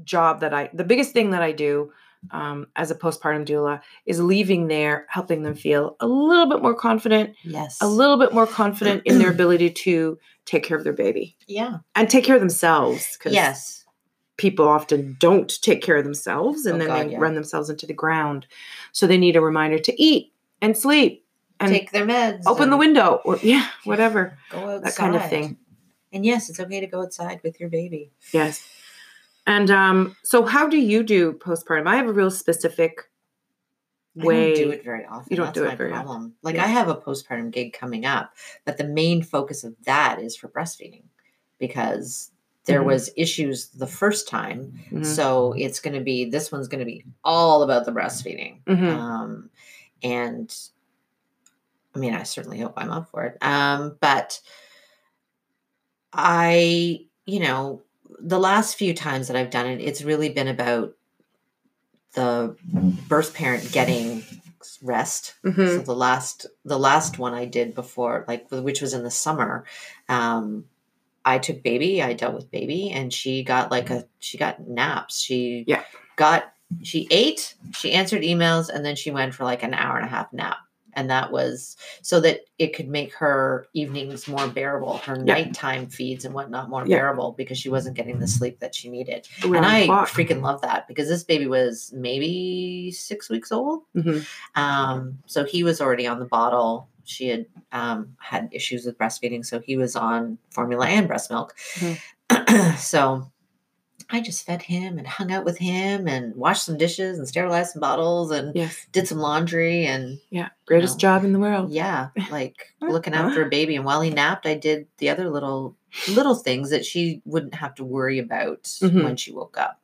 job that I, the biggest thing that I do um, as a postpartum doula is leaving there, helping them feel a little bit more confident, yes. a little bit more confident in their ability to take care of their baby Yeah. and take care of themselves. Yes. People often don't take care of themselves and Oh, then God, they yeah. run themselves into the ground. So they need a reminder to eat and sleep and Take their meds. open the window or yeah whatever Go outside. that kind of thing And yes, it's okay to go outside with your baby. yes and um so how do you do postpartum i have a real specific way I don't do it very often. You don't That's do it very often. Like Yeah. I have a postpartum gig coming up, but the main focus of that is for breastfeeding because there Mhm. was issues the first time Mhm. so it's going to be this one's going to be all about the breastfeeding Mhm. um and i mean i certainly hope i'm up for it um but i you know the last few times that i've done it it's really been about the birth parent getting rest so Mhm. the last the last one i did before like which was in the summer um i took baby i dealt with baby and she got like a she got naps she Yeah. got she ate she answered emails and then she went for like an hour and a half nap and that was so that it could make her evenings more bearable her Yeah. nighttime feeds and whatnot more Yeah. bearable because she wasn't getting the sleep that she needed Around and i clock. freaking love that because this baby was maybe six weeks old Mhm. um, so he was already on the bottle. She had um, had issues with breastfeeding, so he was on formula and breast milk. so I just fed him and hung out with him and washed some dishes and sterilized some bottles and Yes. did some laundry and Yeah. Greatest No. job in the world. yeah, like looking after a baby. And while he napped, I did the other little little things that she wouldn't have to worry about Mhm. when she woke up.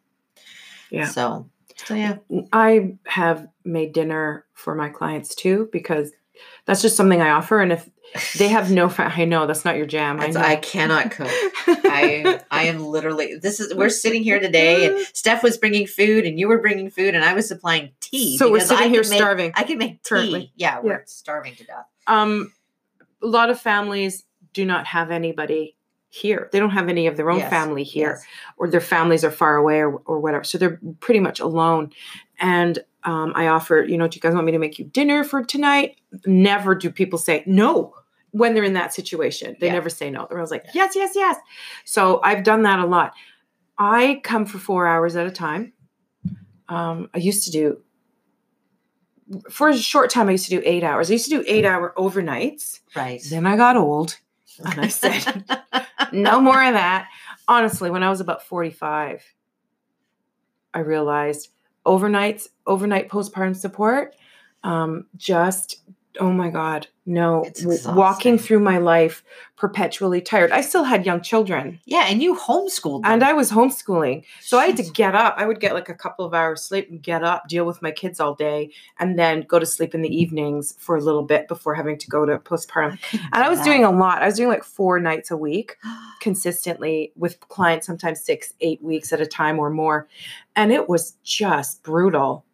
Yeah. So so yeah. I have made dinner for my clients too because that's just something I offer. And if they have no, I know that's not your jam. I. I cannot cook. I I am literally this is we're sitting here today and Steph was bringing food and you were bringing food and I was supplying tea. so we're because I sitting here make- starving. I can make tea. currently. Yeah, we're Yeah. starving to death. um, a lot of families do not have anybody here. They don't have any of their own Yes, family here. yes. or their families are far away or, or whatever. So they're pretty much alone. And um, I offer, you know, do you guys want me to make you dinner for tonight? Never do people say no when they're in that situation. They Yeah. never say no. They're always like, yes, yes, yes. So I've done that a lot. I come for four hours at a time. Um, I used to do, for a short time, I used to do eight hours. I used to do eight hour overnights. Right. Then I got old. And I said, no more of that. Honestly, when I was about 45, I realized overnights, overnight postpartum support, um, just, oh my God, no. Walking through my life perpetually tired. I still had young children yeah, and you homeschooled them. and I was homeschooling. So I had to get up. I would get like a couple of hours sleep and get up, deal with my kids all day, and then go to sleep in the evenings for a little bit before having to go to postpartum. And I was doing a lot. I was doing like four nights a week consistently with clients, sometimes six, eight weeks at a time or more. And it was just brutal.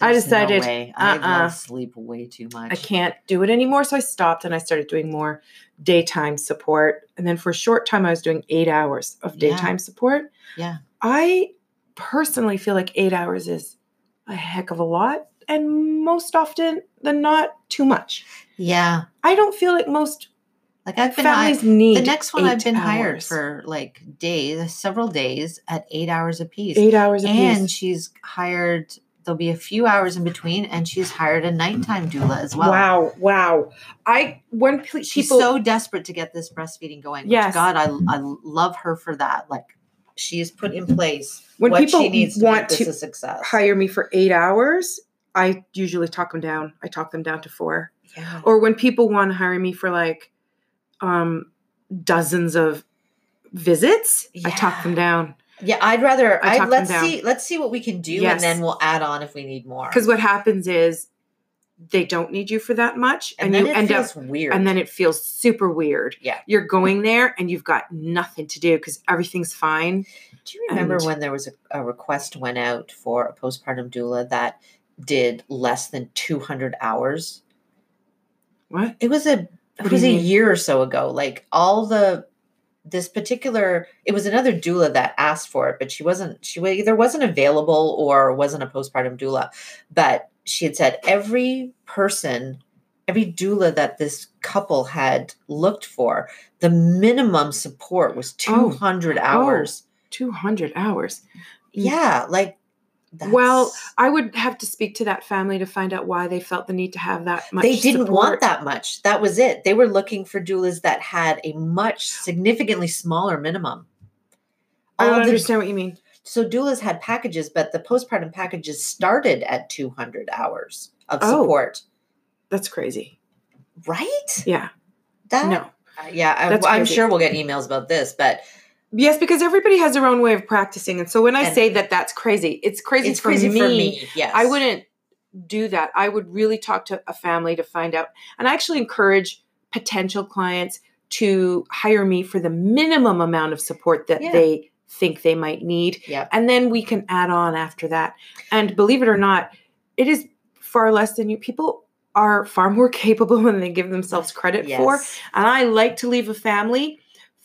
I no decided, way. I uh-uh. sleep way too much. I can't do it anymore. So I stopped and I started doing more daytime support. And then for a short time, I was doing eight hours of Yeah. daytime support. Yeah. I personally feel like eight hours is a heck of a lot. And most often than not, too much. Yeah. I don't feel like most Like I've been families need the next one I've been hired for like days, several days at eight hours a piece. eight hours a and piece. And she's hired there'll be a few hours in between and she's hired a nighttime doula as well Wow, wow. I when pe- she's so desperate to get this breastfeeding going Yes. god I, I love her for that like she has put in place when what people she needs to want make this to a success hire me for eight hours, I usually talk them down. I talk them down to four. yeah. or when people want to hire me for like um dozens of visits i talk them down yeah i'd rather I I, talk them let's see let's see what we can do Yes. and then we'll add on if we need more because what happens is they don't need you for that much and, and, then you it end feels up weird and then it feels super weird Yeah. you're going there and you've got nothing to do because everything's fine Do you remember And- when there was a, a request went out for a postpartum doula that did less than 200 hours? what It was a What it was a year or so ago. Like all the this particular it was another doula that asked for it, but she wasn't she either wasn't available or wasn't a postpartum doula. But she had said every person every doula that this couple had looked for, the minimum support was Oh. 200 hours. 200 hours Yeah, like that's, Well, I would have to speak to that family to find out why they felt the need to have that much they didn't support. want that much. That was it. They were looking for doulas that had a much significantly smaller minimum. i don't All the- understand what you mean so doulas had packages, but the postpartum packages started at 200 hours of Oh. support. that's crazy Right? yeah That no Uh, yeah, I, I'm sure we'll get emails about this, but Yes, because everybody has their own way of practicing. And so when I And- say that that's crazy, it's crazy, It's for, crazy me. for me. Yes. I wouldn't do that. I would really talk to a family to find out. And I actually encourage potential clients to hire me for the minimum amount of support that Yeah. they think they might need. Yep. And then we can add on after that. And believe it or not, it is far less than you people are far more capable than they give themselves credit for. And I like to leave a family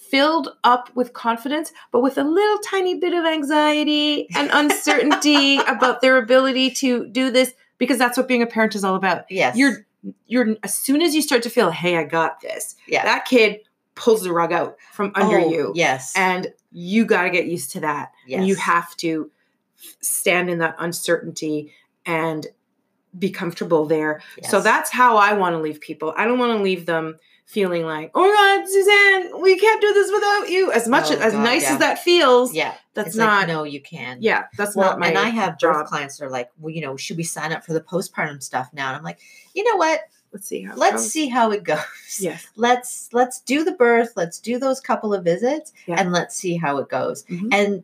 filled up with confidence, but with a little tiny bit of anxiety and uncertainty about their ability to do this because that's what being a parent is all about. Yes. You're you're as soon as you start to feel, hey, I got this, yeah. that kid pulls the rug out from under Oh, you. Yes. And you got to get used to that. yes. And you have to stand in that uncertainty and be comfortable there. So that's how I want to leave people. I don't want to leave them feeling like, oh my God, Suzanne, we can't do this without you. As much Oh, as God, nice yeah. as that feels, yeah. that's It's not. like, no, you can. Yeah, that's Well, not my. and I have birth clients that are like, well, you know, should we sign up for the postpartum stuff now? And I'm like, you know what? Let's see how. it Let's goes. see how it goes. Yes. Let's let's do the birth. Let's do those couple of visits, Yeah. and let's see how it goes. Mhm. And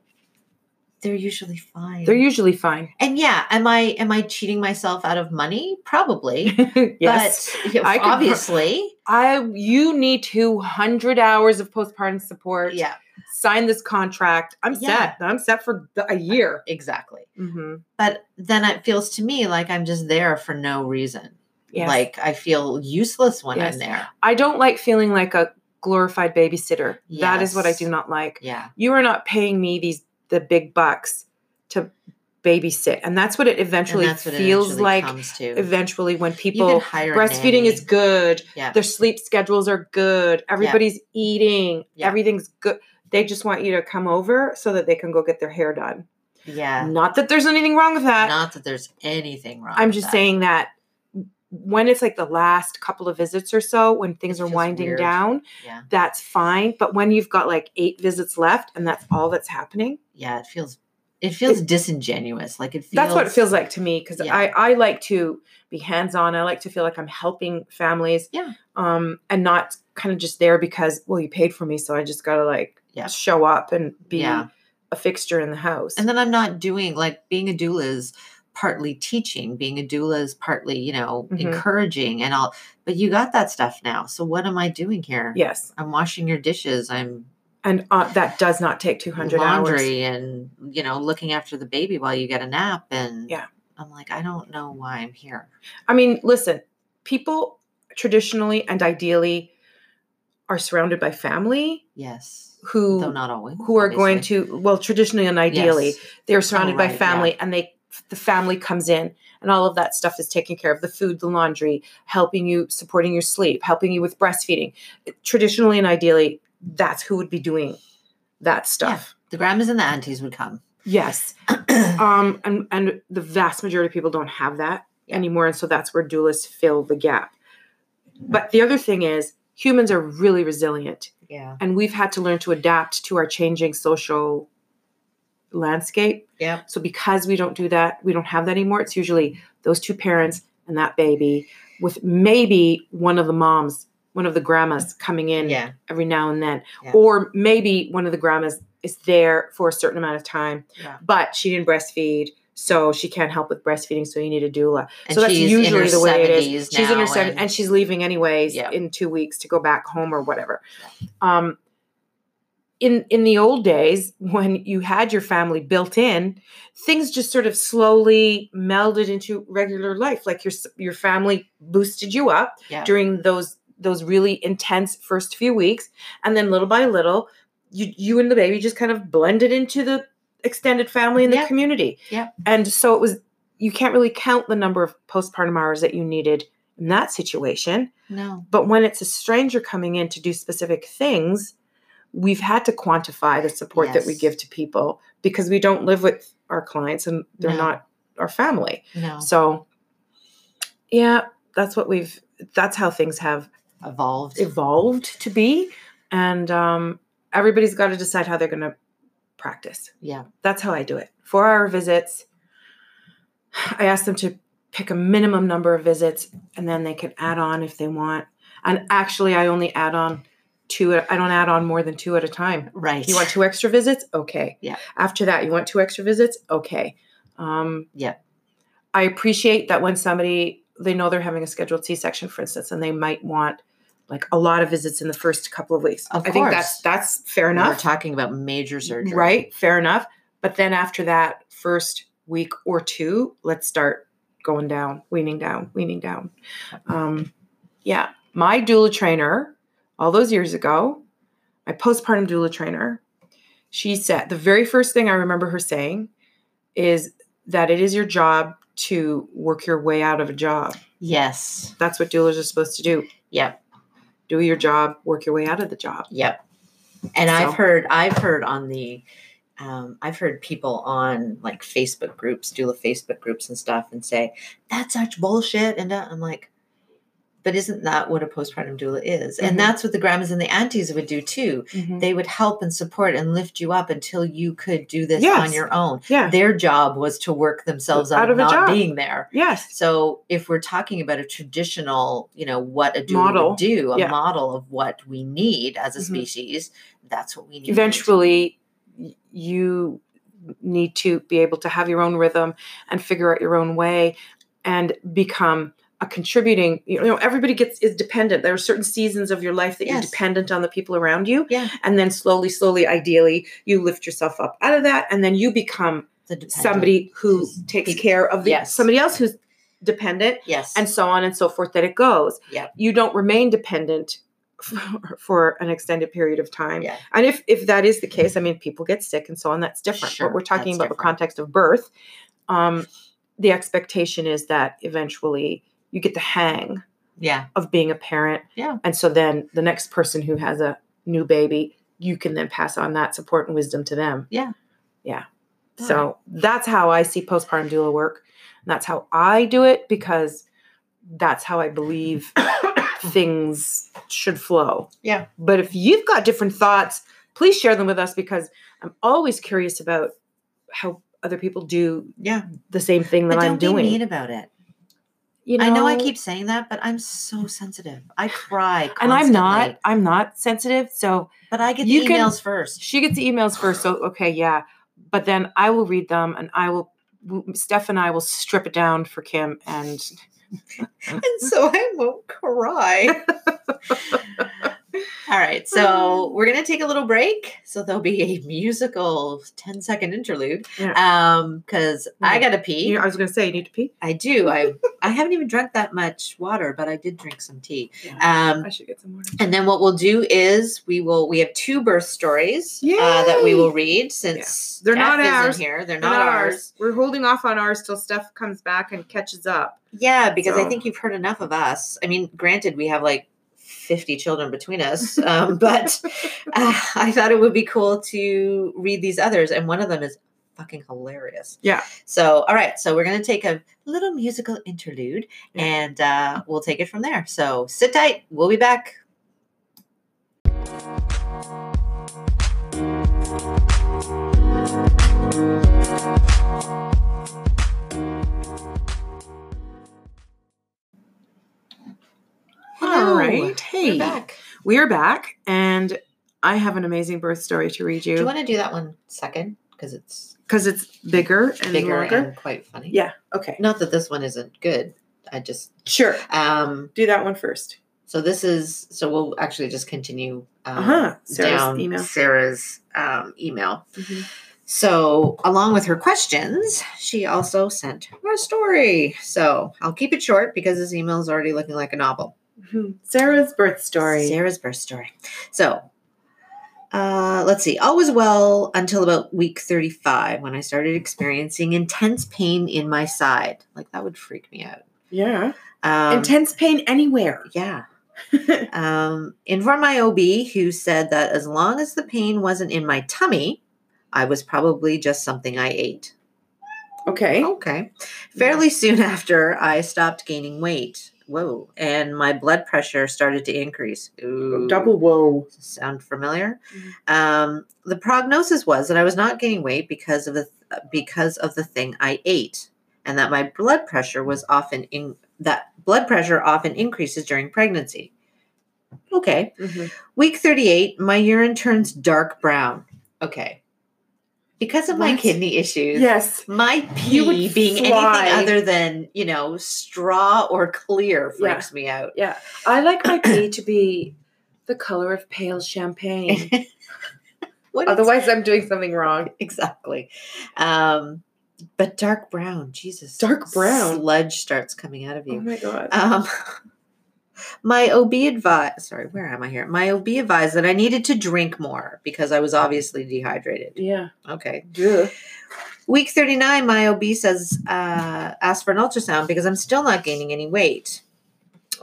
they're usually fine. They're usually fine. and yeah, am I am I cheating myself out of money? Probably. yes. But I could obviously, I you need 200 hours of postpartum support. yeah, Sign this contract. I'm Yeah. set. I'm set for the- a year. exactly. Mm-hmm. But then it feels to me like I'm just there for no reason. Yes. Like I feel useless when Yes. I'm there. I don't like feeling like a glorified babysitter. That is what I do not like. Yeah. You are not paying me these the big bucks to babysit, and that's what it eventually what feels it eventually like. Eventually, when people can hire a breastfeeding is good, yeah. their sleep schedules are good, everybody's eating, Yeah. everything's good. They just want you to come over so that they can go get their hair done. Yeah. Not that there's anything wrong with that. Not that there's anything wrong. I'm just that. saying that when it's like the last couple of visits or so, when things are winding weird. down, Yeah. that's fine. But when you've got like eight visits left and that's all that's happening, Yeah. It feels it feels disingenuous. Like it feels that's what it feels like to me. Because Yeah. I, I like to be hands on. I like to feel like I'm helping families. Yeah. Um, and not kind of just there because, well, you paid for me. So I just got to like Yeah. show up and be Yeah. a fixture in the house. And then I'm not doing like being a doula is partly teaching, being a doula is partly, you know, Mhm. encouraging and all. But you got that stuff now. So what am I doing here? yes. I'm washing your dishes. I'm And uh, that does not take 200 hours. laundry and you know looking after the baby while you get a nap and Yeah. i'm like i don't know why i'm here I mean, listen, people traditionally and ideally are surrounded by family yes who though not always who are going to well traditionally and ideally Yes. they're surrounded by right, yeah. family and they the family comes in and all of that stuff is taken care of the food the laundry helping you supporting your sleep helping you with breastfeeding traditionally and ideally that's who would be doing that stuff. the grandmas and the aunties would come. Yes. Um and and the vast majority of people don't have that Yeah. anymore and so that's where doulas fill the gap. But the other thing is humans are really resilient. Yeah. And we've had to learn to adapt to our changing social landscape. Yeah. So because we don't do that we don't have that anymore. It's usually those two parents and that baby with maybe one of the moms one of the grandmas coming in yeah. every now and then. Yeah. or maybe one of the grandmas is there for a certain amount of time yeah. but she didn't breastfeed so she can't help with breastfeeding so you need a doula. And so that's usually the way it is. 70s she's in her 70s and, she's leaving anyways in two weeks to go back home or whatever. Um in in the old days when you had your family built in things just sort of slowly melded into regular life like your your family boosted you up yeah. during those those really intense first few weeks and then little by little you you and the baby just kind of blended into the extended family and the Yeah. community Yeah. and so it was you can't really count the number of postpartum hours that you needed in that situation no but when it's a stranger coming in to do specific things we've had to quantify the support that we give to people because we don't live with our clients and they're No. not our family no so yeah that's what we've that's how things have evolved evolved to be and um, everybody's got to decide how they're going to practice yeah that's how i do it four hour visits i ask them to pick a minimum number of visits and then they can add on if they want and actually i only add on two. I don't add on more than two at a time. Right. You want two extra visits? Okay. Yeah. After that, you want two extra visits? Okay. Um, Yeah. I appreciate that when somebody they know they're having a scheduled C-section, for instance, and they might want like a lot of visits in the first couple of weeks. Of I think that's that's fair enough. We're enough. talking about major surgery. Right, fair enough. But then after that first week or two, let's start going down, weaning down, weaning down. Um, yeah, my doula trainer, all those years ago, my postpartum doula trainer, she said the very first thing I remember her saying is that it is your job to work your way out of a job. Yes. That's what doulas are supposed to do. Yep. Do your job, work your way out of the job. Yep. And So- I've heard I've heard on the um, I've heard people on like Facebook groups, doula Facebook groups and stuff, and say that's such bullshit. And uh, I'm like, but isn't that what a postpartum doula is? Mhm. And that's what the grandmas and the aunties would do too. Mhm. They would help and support and lift you up until you could do this Yes. on your own. Yeah. Their job was to work themselves out, Out of not job. being there. Yes. So if we're talking about a traditional, you know, what a doula Model. would do, a Yeah. model of what we need as a Mhm. species, that's what we need. eventually you need to be able to have your own rhythm and figure out your own way and become a contributing you know everybody gets is dependent. There are certain seasons of your life that you're dependent on the people around you. Yeah. and then slowly slowly ideally you lift yourself up out of that and then you become The somebody who takes pe- care of the Yes. somebody else who's dependent Yes. and so on and so forth that it goes. Yeah you don't remain dependent for, for an extended period of time. Yeah. and if if that is the case i mean people get sick and so on that's different. Sure, but we're talking about the context of birth. Um the expectation is that eventually you get the hang yeah. of being a parent Yeah. and so then the next person who has a new baby you can then pass on that support and wisdom to them Yeah. yeah All so that's how i see postpartum doula work and that's how i do it because that's how i believe things should flow Yeah. but if you've got different thoughts please share them with us because i'm always curious about how other people do Yeah. the same thing that But i'm don't be doing mean about it. You I know I keep saying that, but I'm so sensitive. I cry and i'm not i'm not sensitive so But I get the You can- emails first. she gets the emails first so okay yeah but then i will read them and i will steph and i will strip it down for kim and and so I won't cry. All right, so we're gonna take a little break. So there'll be a musical 10 second interlude. Um, because I gotta pee. You- i was going to say you need to pee I do. I I haven't even drunk that much water, but I did drink some tea. Yeah. Um, i should get some water and then what we'll do is we will we have two birth stories uh, that we will read since They're not isn't ours. here. They're They're not, ours. we're holding off on ours till steph comes back and catches up Yeah, because I think you've heard enough of us. I mean, granted, we have like 50 children between us, um, but uh, I thought it would be cool to read these others, and one of them is fucking hilarious. Yeah. So, all right, so we're gonna take a little musical interlude, and uh, we'll take it from there. So sit tight. We'll be back. All right. We're back. we are back, and I have an amazing birth story to read you. Do you want to do that one second? Because it's because it's bigger and bigger longer. and quite funny. Yeah. Okay. Not that this one isn't good. I just Sure. um Do that one first. so this is so we'll actually just continue um, Uh-huh. Sarah's down email. Sarah's um, email. Mm-hmm. So along with her questions, she also sent a story. So I'll keep it short because this email is already looking like a novel. Sarah's birth story. Sarah's birth story. So uh, let's see. All was well until about week 35 when I started experiencing intense pain in my side. Like that would freak me out. Yeah. Um, Intense pain anywhere. Yeah. um, informed my OB, who said that as long as the pain wasn't in my tummy, I was probably just something I ate. okay. Okay. Fairly soon after, I stopped gaining weight. Whoa. And my blood pressure started to increase. Ooh. Double whoa. Sound familiar? Mhm. Um, the prognosis was that I was not gaining weight because of the because of the thing I ate, and that my blood pressure was often in that blood pressure often increases during pregnancy. Okay. Mhm. Week 38, my urine turns dark brown. Okay. Because of my kidney issues, Yes. my pee being fly. anything other than, you know, straw or clear Yeah. freaks me out. Yeah. I like my pee to be the color of pale champagne. What is- Otherwise, I'm doing something wrong. exactly. Um, but dark brown, Jesus. Dark brown? Sludge starts coming out of you. Oh my god. Um, my OB advised, sorry, where am I here? My OB advised that I needed to drink more because I was obviously dehydrated. yeah. Okay. Week 39, my OB says, uh, ask for an ultrasound because I'm still not gaining any weight.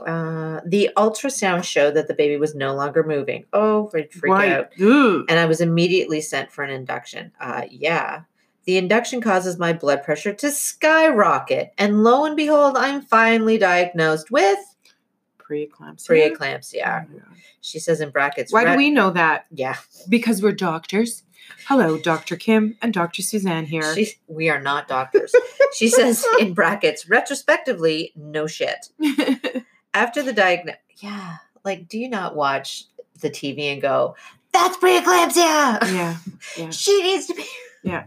Uh, the ultrasound showed that the baby was no longer moving. Oh, freak, freak Right. out. And I was immediately sent for an induction. Uh, yeah. The induction causes my blood pressure to skyrocket. And lo and behold, I'm finally diagnosed with Preeclampsia. preeclampsia. Oh my God. She says in brackets. Why do we know that? Yeah. Because we're doctors. Hello, Dr. Kim and Dr. Suzanne here. We are not doctors. she says in brackets, retrospectively, no shit. After the diagnosis, yeah, like, do you not watch the TV and go, that's preeclampsia? yeah. Yeah. she needs to be. Yeah.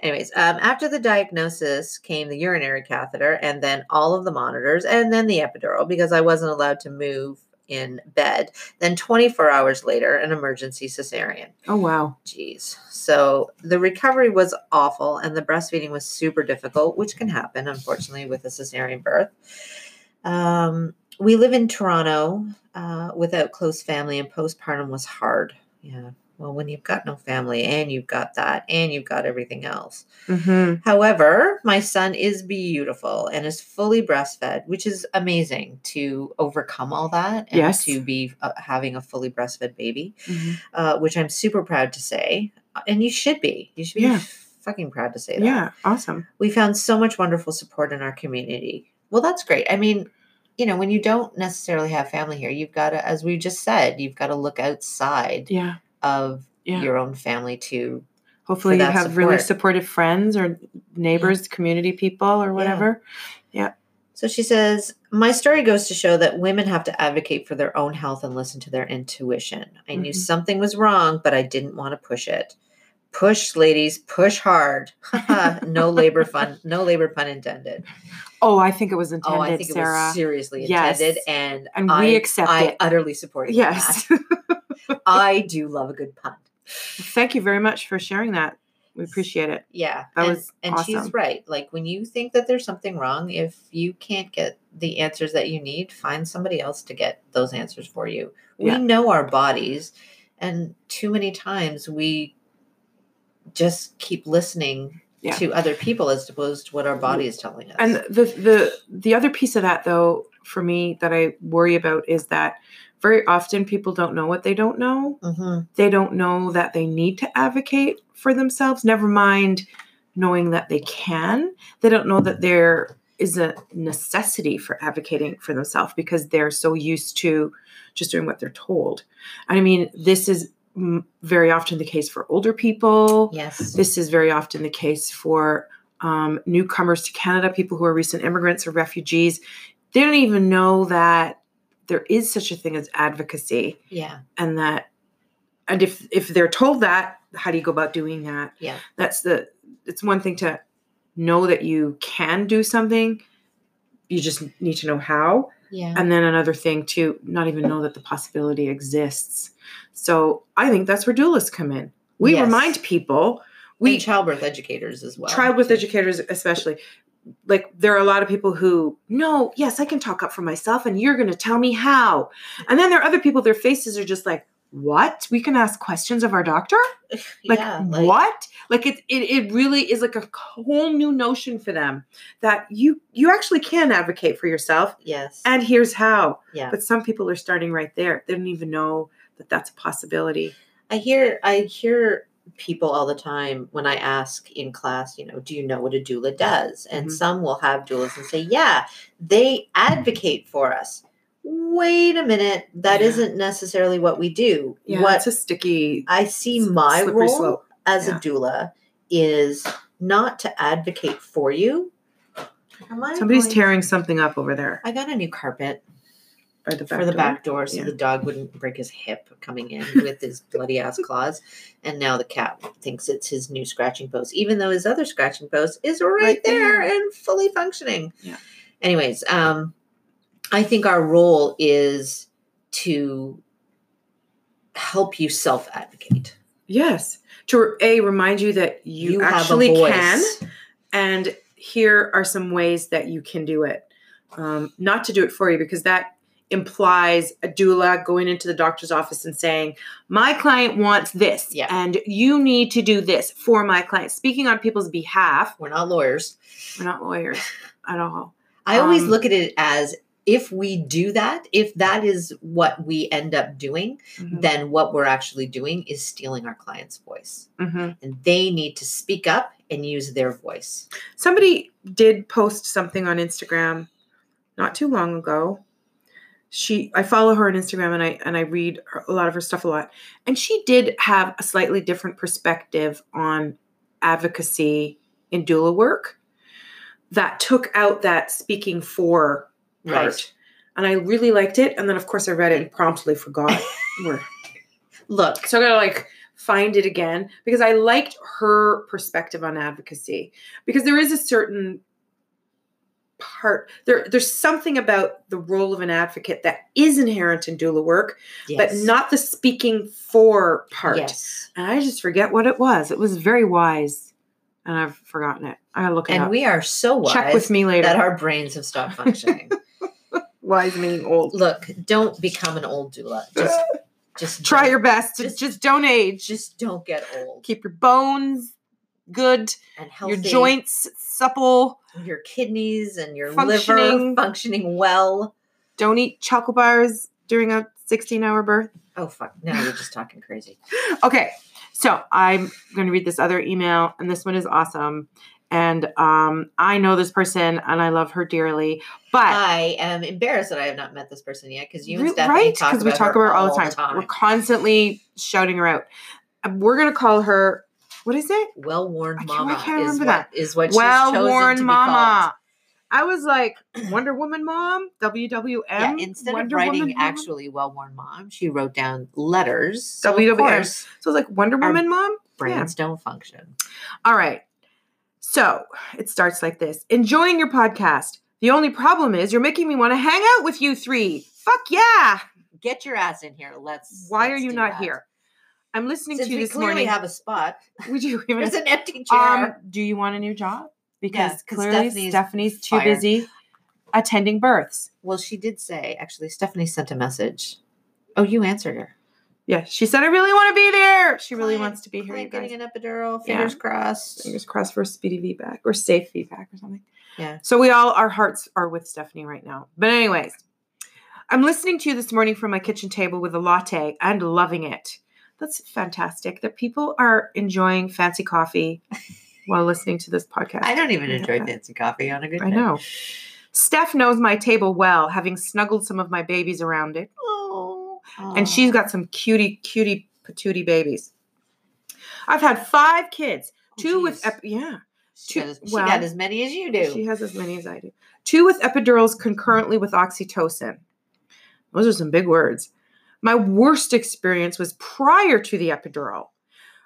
Anyways, um, after the diagnosis came the urinary catheter and then all of the monitors and then the epidural because I wasn't allowed to move in bed. Then 24 hours later, an emergency cesarean. Oh wow. Jeez. So the recovery was awful and the breastfeeding was super difficult, which can happen, unfortunately, with a cesarean birth. Um, we live in Toronto uh, without close family, and postpartum was hard. Yeah. Well, when you've got no family and you've got that and you've got everything else. Mm-hmm. However, my son is beautiful and is fully breastfed, which is amazing to overcome all that and Yes. to be uh, having a fully breastfed baby hmm uh, which I'm super proud to say. Uh, And you should be. You should be Yeah. fucking proud to say that. Yeah. Awesome. We found so much wonderful support in our community. Well, that's great. I mean, you know, when you don't necessarily have family here, you've got to, as we just said, you've got to look outside Yeah. Of Yeah. your own family to. Hopefully you have really supportive friends or neighbors, community people or whatever. Yeah. So she says, My story goes to show that women have to advocate for their own health and listen to their intuition. I knew Mhm. something was wrong, but I didn't want to push it. Push, ladies, push hard. no labor fun, no labor pun intended. Oh, I think it was intended, oh, I think it Sarah. was seriously Yes. intended, and And we I, accept I it. utterly support you. yes. I do love a good pun. Thank you very much for sharing that. We appreciate it. Yeah, That and, was and she's right. Like when you think that there's something wrong, if you can't get the answers that you need, find somebody else to get those answers for you. Yeah. We know our bodies, and too many times we just keep listening Yeah. to other people as opposed to what our body is telling us. And the the the other piece of that though for me that I worry about is that very often people don't know what they don't know. Mhm. They don't know that they need to advocate for themselves, never mind knowing that they can. They don't know that there is a necessity for advocating for themselves because they're so used to just doing what they're told. I mean, this is very often the case for older people. yes, This is very often the case for um, newcomers to Canada, people who are recent immigrants or refugees. They don't even know that there is such a thing as advocacy, yeah, and that, and if if they're told that, how do you go about doing that? Yeah. that's the. It's one thing to know that you can do something. You just need to know how, yeah. and then another thing to not even know that the possibility exists. So I think that's where doulas come in. We Yes. remind people. we We childbirth educators as well. childbirth educators especially like there are a lot of people who no yes i can talk up for myself and you're going to tell me how. And then there are other people their faces are just like what? We can ask questions of our doctor? Like, yeah, what? Like it, it it really is like a whole new notion for them that you you actually can advocate for yourself. Yes. and here's how. Yeah. but some people are starting right there. They don't even know that that's a possibility. I hear I hear people all the time when I ask in class, you know, do you know what a doula does? And Mhm. some will have doulas and say, yeah, they advocate for us. Wait a minute, that Yeah. not necessarily what we do. yeah what it's a sticky I see my role slope. as Yeah. a doula is not to advocate for you. Somebody's going- tearing something up over there I got a new carpet. Or the back for the door. back door so Yeah. the dog wouldn't break his hip coming in with his bloody ass claws. And now the cat thinks it's his new scratching post, even though his other scratching post is right, Right there, there. and fully functioning. Yeah. Anyways, um, I think our role is to help you self advocate. Yes. To a remind you that you, a actually can, and here are some ways that you can do it. Um, not to do it for you because that implies a doula going into the doctor's office and saying, "My client wants this, Yeah. and you need to do this for my client." Speaking on people's behalf. We're not lawyers. We're not lawyers at all. I always Um, look at it as if we do that, if that is what we end up doing, Mhm. then what we're actually doing is stealing our client's voice. Mhm. And they need to speak up and use their voice. Somebody did post something on Instagram not too long ago. She I follow her on Instagram and I and I read her, a lot of her stuff a lot. And she did have a slightly different perspective on advocacy in doula work that took out that speaking for part. Right. And I really liked it. And then of course I read it and promptly forgot. where Look, so I gotta like find it again because I liked her perspective on advocacy because there is a certain part there there's something about the role of an advocate that is inherent in doula work but not the speaking for part. Yes. and i just forget what it was. It was very wise and i've forgotten it. I gotta look it And up. we are so wise check with me later. that our brains have stopped functioning. wise meaning old. Look, don't become an old doula. Just just try your best to just- just, don't age. just don't get old. keep your bones good and healthy. your joints supple your kidneys and your liver Functioning. functioning well. don't eat chocolate bars during a 16 hour birth. Oh fuck. Now you're just talking crazy. Okay, so I'm going to read this other email, and this one is awesome. And um, I know this person and I love her dearly, but I am embarrassed that I have not met this person yet because you and Stephanie right talk because we talk about her all the time. We're constantly shouting her out. We're going to call her, what is it? Well worn mama I can't is remember what, is what she's Well chosen to mama. I was like, Wonder Woman mom, WWM. Yeah, instead Wonder of writing Woman actually well worn mom, she wrote down letters. So of WWM. course, So I was like, Wonder Woman mom? brains don't function. All right. So it starts like this Enjoying your podcast. The only problem is you're making me want to hang out with you three. Fuck yeah. Get your ass in here. Let's. Why are let's you not that. here? I'm listening Since to you this morning. we clearly morning. have a spot. Would you even There's an empty chair. um do you want a new job? Because 'cause clearly Stephanie's Stephanie's, too fired. busy attending births. well, she did say actually. Stephanie sent a message. Oh, you answered her. Yeah, she said I really want to be there. She really Client- wants to be here, you guys. getting an epidural. Yeah. Fingers crossed. Fingers crossed for a speedy feedback or safe feedback or something. Yeah. So we all our hearts are with Stephanie right now. But anyways, I'm listening to you this morning from my kitchen table with a latte and loving it. That's fantastic that people are enjoying fancy coffee while listening to this podcast. I don't even enjoy that. fancy coffee on a good I know. Steph knows my table well, having snuggled some of my babies around it. Oh, And she's got some cutie, cutie, patootie babies. I've had five kids. Oh, two with, ep- yeah. She, two- got, as- she well, got as many as you do. She has as many as I do. Two with epidurals concurrently with oxytocin. Those are some big words. My worst experience was prior to the epidural.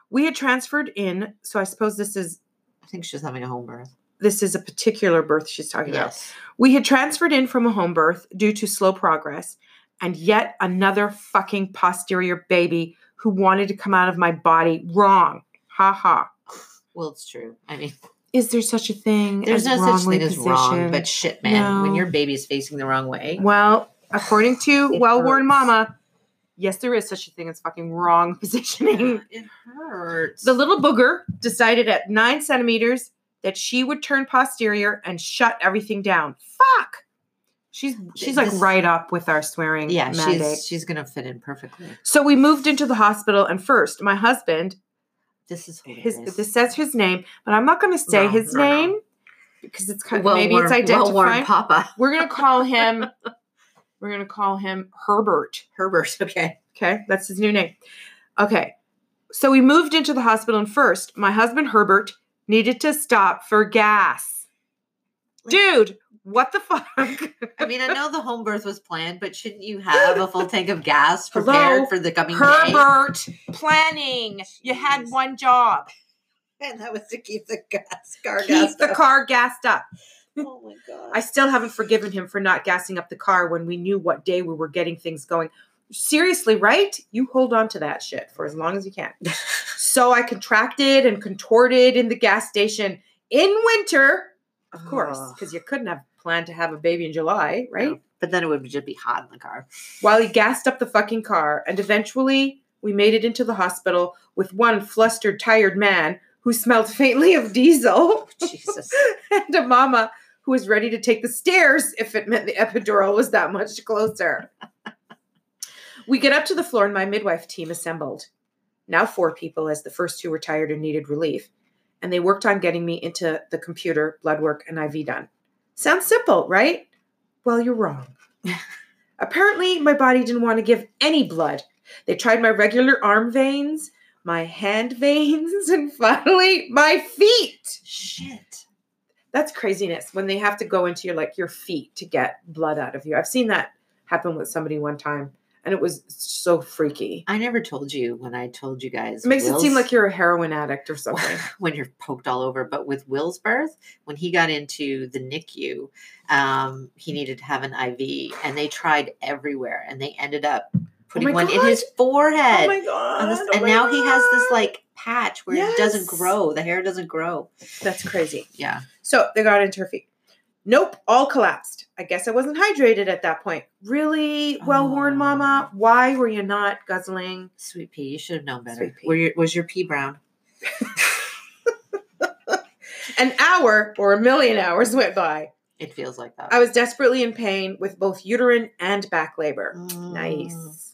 We had transferred in, so I suppose this is I think she's having a home birth. this is a particular birth she's talking about. Yes. We had transferred in from a home birth due to slow progress, and yet another fucking posterior baby who wanted to come out of my body wrong. Ha ha. Well, it's true. I mean, Is there such a thing? there's as no such thing as wrong, positioned? but shit, man, when No. your baby's facing the wrong way, Well, according to well worn mama, yes, there is such a thing as fucking wrong positioning. it hurts. the little booger decided at nine centimeters that she would turn posterior and shut everything down. Fuck. She's she's like This- right up with our swearing yeah, mandate. she's she's gonna fit in perfectly. So we moved into the hospital, and first, my husband, This is his this says his name, but I'm not going to say No, his no, no. name because it's kind of well maybe it's well worn. Papa We're gonna call him. we're gonna call him Herbert. Herbert. Okay, Okay, that's his new name. Okay, so we moved into the hospital, and first, my husband Herbert needed to stop for gas. Dude, What the fuck? I mean, I know the home birth was planned, but shouldn't you have a full tank of gas Hello? prepared for the coming day? Herbert, planning. You had one job. And that was to keep the gas car Keep gas the up. car gassed up. Oh my god! I still haven't forgiven him for not gassing up the car when we knew what day we were getting things going. Seriously, right? You hold on to that shit for as long as you can. so I contracted and contorted in the gas station in winter, of course, because you couldn't have planned to have a baby in July, right? No, But then it would just be hot in the car. While he gassed up the fucking car, and eventually we made it into the hospital with one flustered, tired man who smelled faintly of diesel. Jesus. and a mama who was ready to take the stairs if it meant the epidural was that much closer. we get up to the floor and my midwife team assembled. Now four people, as the first two were tired and needed relief. And they worked on getting me into the computer, blood work, and IV done. Sounds simple, right? Well, you're wrong. Apparently, my body didn't want to give any blood. They tried my regular arm veins, my hand veins, and finally my feet Shit. That's craziness when they have to go into your like your feet to get blood out of you. I've seen that happen with somebody one time, and it was so freaky. I never told you when I told you guys. It makes it seem like you're a heroin addict or something. when you're poked all over. But with Will's birth, when he got into the NICU, um, he needed to have an IV, and they tried everywhere, and they ended up putting my one in his forehead. oh my god! this- oh and my now he has this like patch where it doesn't grow. The hair doesn't grow. that's crazy. Yeah. So they got into her feet. Nope, all collapsed. I guess I wasn't hydrated at that point. Really well worn, Oh. Mama. Why were you not guzzling? Sweet pea, you should have known better. Sweet pea. Were your, was your pea brown? An hour or a million hours went by. It feels like that. I was desperately in pain with both uterine and back labor. Mm. Nice.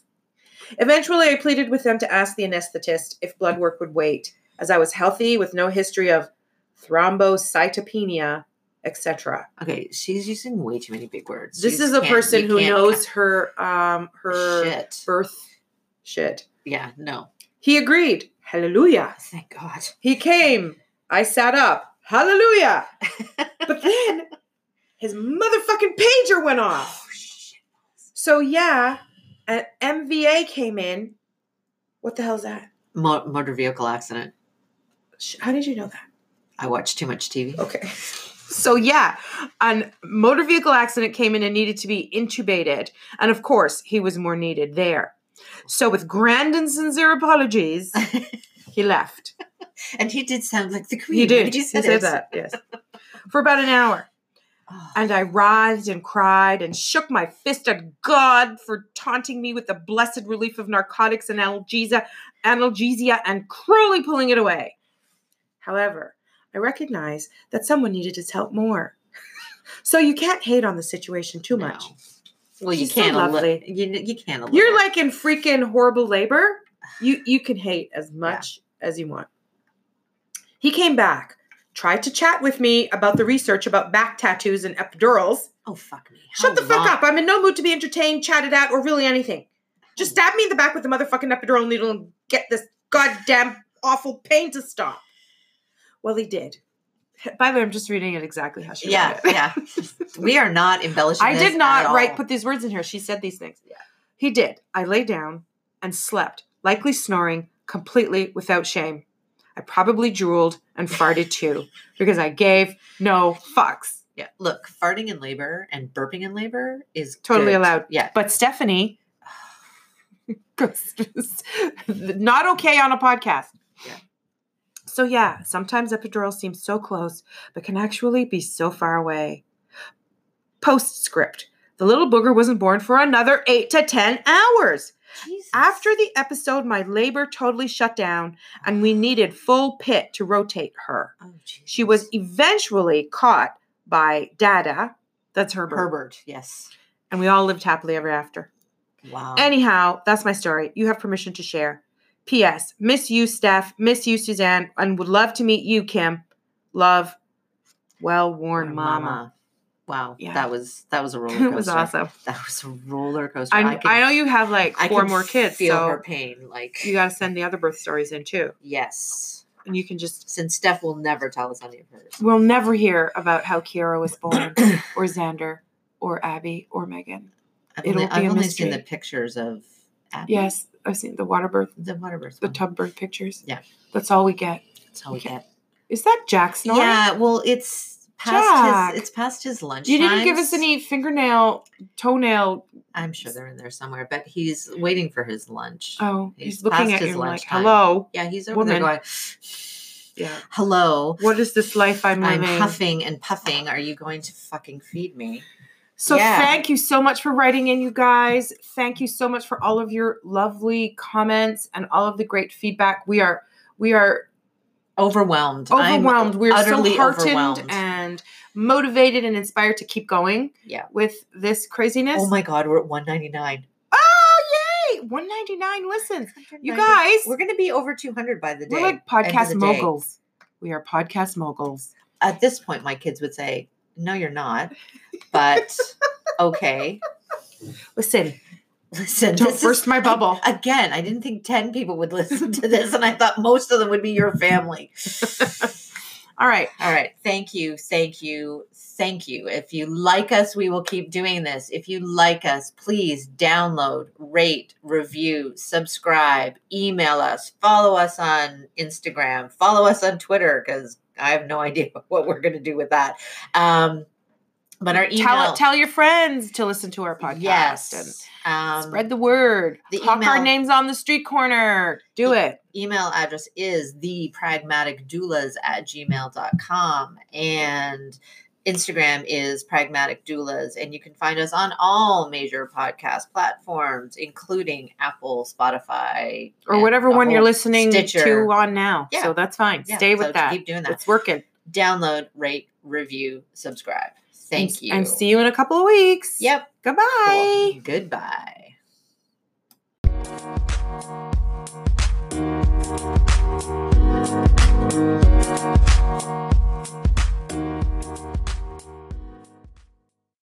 Eventually, I pleaded with them to ask the anesthetist if blood work would wait, as I was healthy with no history of thrombocytopenia, etc. Okay, she's using way too many big words. This is a person who knows her um her shit. birth shit. Yeah, no. He agreed. Hallelujah. Thank God. He came. I sat up. Hallelujah. But then his motherfucking pager went off. Oh shit. So yeah, an MVA came in. What the hell's that? Mo- motor vehicle accident. How did you know that? I watch too much TV. Okay. So yeah, a motor vehicle accident came in and needed to be intubated, and of course he was more needed there. So with grand and sincere apologies, he left. and he did sound like the queen. He did. He You said, said that. Yes. For about an hour. Oh, And I writhed and cried and shook my fist at God for taunting me with the blessed relief of narcotics and analgesia, analgesia and cruelly pulling it away. However, I recognize that someone needed his help more. so you can't hate on the situation too no. much. Well, you She's can't. a li- you you can't. a You're like in freaking horrible labor. You you can hate as much as you want. He came back, tried to chat with me about the research about back tattoos and epidurals. oh fuck me. Shut How the fuck up. I'm in no mood to be entertained, chatted at, or really anything. Just stab me in the back with a motherfucking epidural needle and get this goddamn awful pain to stop. Well, he did. By the way, I'm just reading it exactly how she Yeah, wrote it. yeah. we are not embellishing. I this did not at write all. put these words in here. She said these things. Yeah. He did. I lay down and slept, likely snoring, completely without shame. I probably drooled and farted too, because I gave no fucks. Yeah, look, farting in labor and burping in labor is Totally good. allowed. Yeah, But Stephanie, not okay on a podcast. Yeah. So yeah, sometimes epidural seems so close, but can actually be so far away. Postscript. The little booger wasn't born for another eight to ten hours. After the episode, my labor totally shut down, and we needed full pit to rotate her. oh, She was eventually caught by Dada. That's Herbert. Herbert. Yes. And we all lived happily ever after. Wow. Anyhow, that's my story. You have permission to share. P.S. Miss you, Steph. Miss you, Suzanne. And would love to meet you, Kim. Love, well worn mama. Wow. Yeah. That was that was a roller coaster. it was awesome. That was a roller coaster. I, can- I know you have like four more kids, Feel so her pain. Like you got to send the other birth stories in too. yes. and you can just Since Steph will never tell us any of hers. we'll never hear about how Kiara was born or Xander or Abby or Megan. I've It'll only, be I've a only seen the pictures of Abby. Yes, I've seen the water birth, The water birth. the one. tub birth pictures. Yeah. That's all we get. That's all we Okay. get. Is that Jack snoring? Yeah, well, it's past Jack. his. It's past his lunch. You didn't give us any fingernail, toenail. I'm sure they're in there somewhere, but he's waiting for his lunch. Oh, He's looking past at his you like, lunchtime. hello. Yeah, he's over there Woman. going, Yeah. "Hello, What is this life I'm I'm living? huffing and puffing. Are you going to fucking feed me?" So Yeah. thank you so much for writing in, you guys. Thank you so much for all of your lovely comments and all of the great feedback. We are we are Overwhelmed. I'm overwhelmed. We're so utterly heartened overwhelmed. and motivated and inspired to keep going Yeah. with this craziness. Oh my god, we're at 199. Oh yay! 199 listens. You guys, we're gonna be over 200 by the day. we're like podcast moguls. We are podcast moguls. At this point, my kids would say, "No, you're not." But okay. Listen, Listen, Don't burst is- my bubble. I- again, I didn't think 10 people would listen to this, and I thought most of them would be your family. all right. All right. Thank you. Thank you. Thank you. If you like us, we will keep doing this. If you like us, please download, rate, review, subscribe, email us, follow us on Instagram, follow us on Twitter, because I have no idea what we're going to do with that. Um, but our email. Tell tell your friends to listen to our podcast. Yes. And Um, Spread the word. the Talk our email- names on the street corner. Do it. email address is the pragmatic doulas at gmail.com and instagram is pragmatic doulas and you can find us on all major podcast platforms including apple spotify Or whatever one you're listening Stitcher. to on now. Yeah. So that's fine. Yeah, Stay so with that. keep doing that It's working. download rate review subscribe thank and, you And see you in a couple of weeks. yep Goodbye. cool. goodbye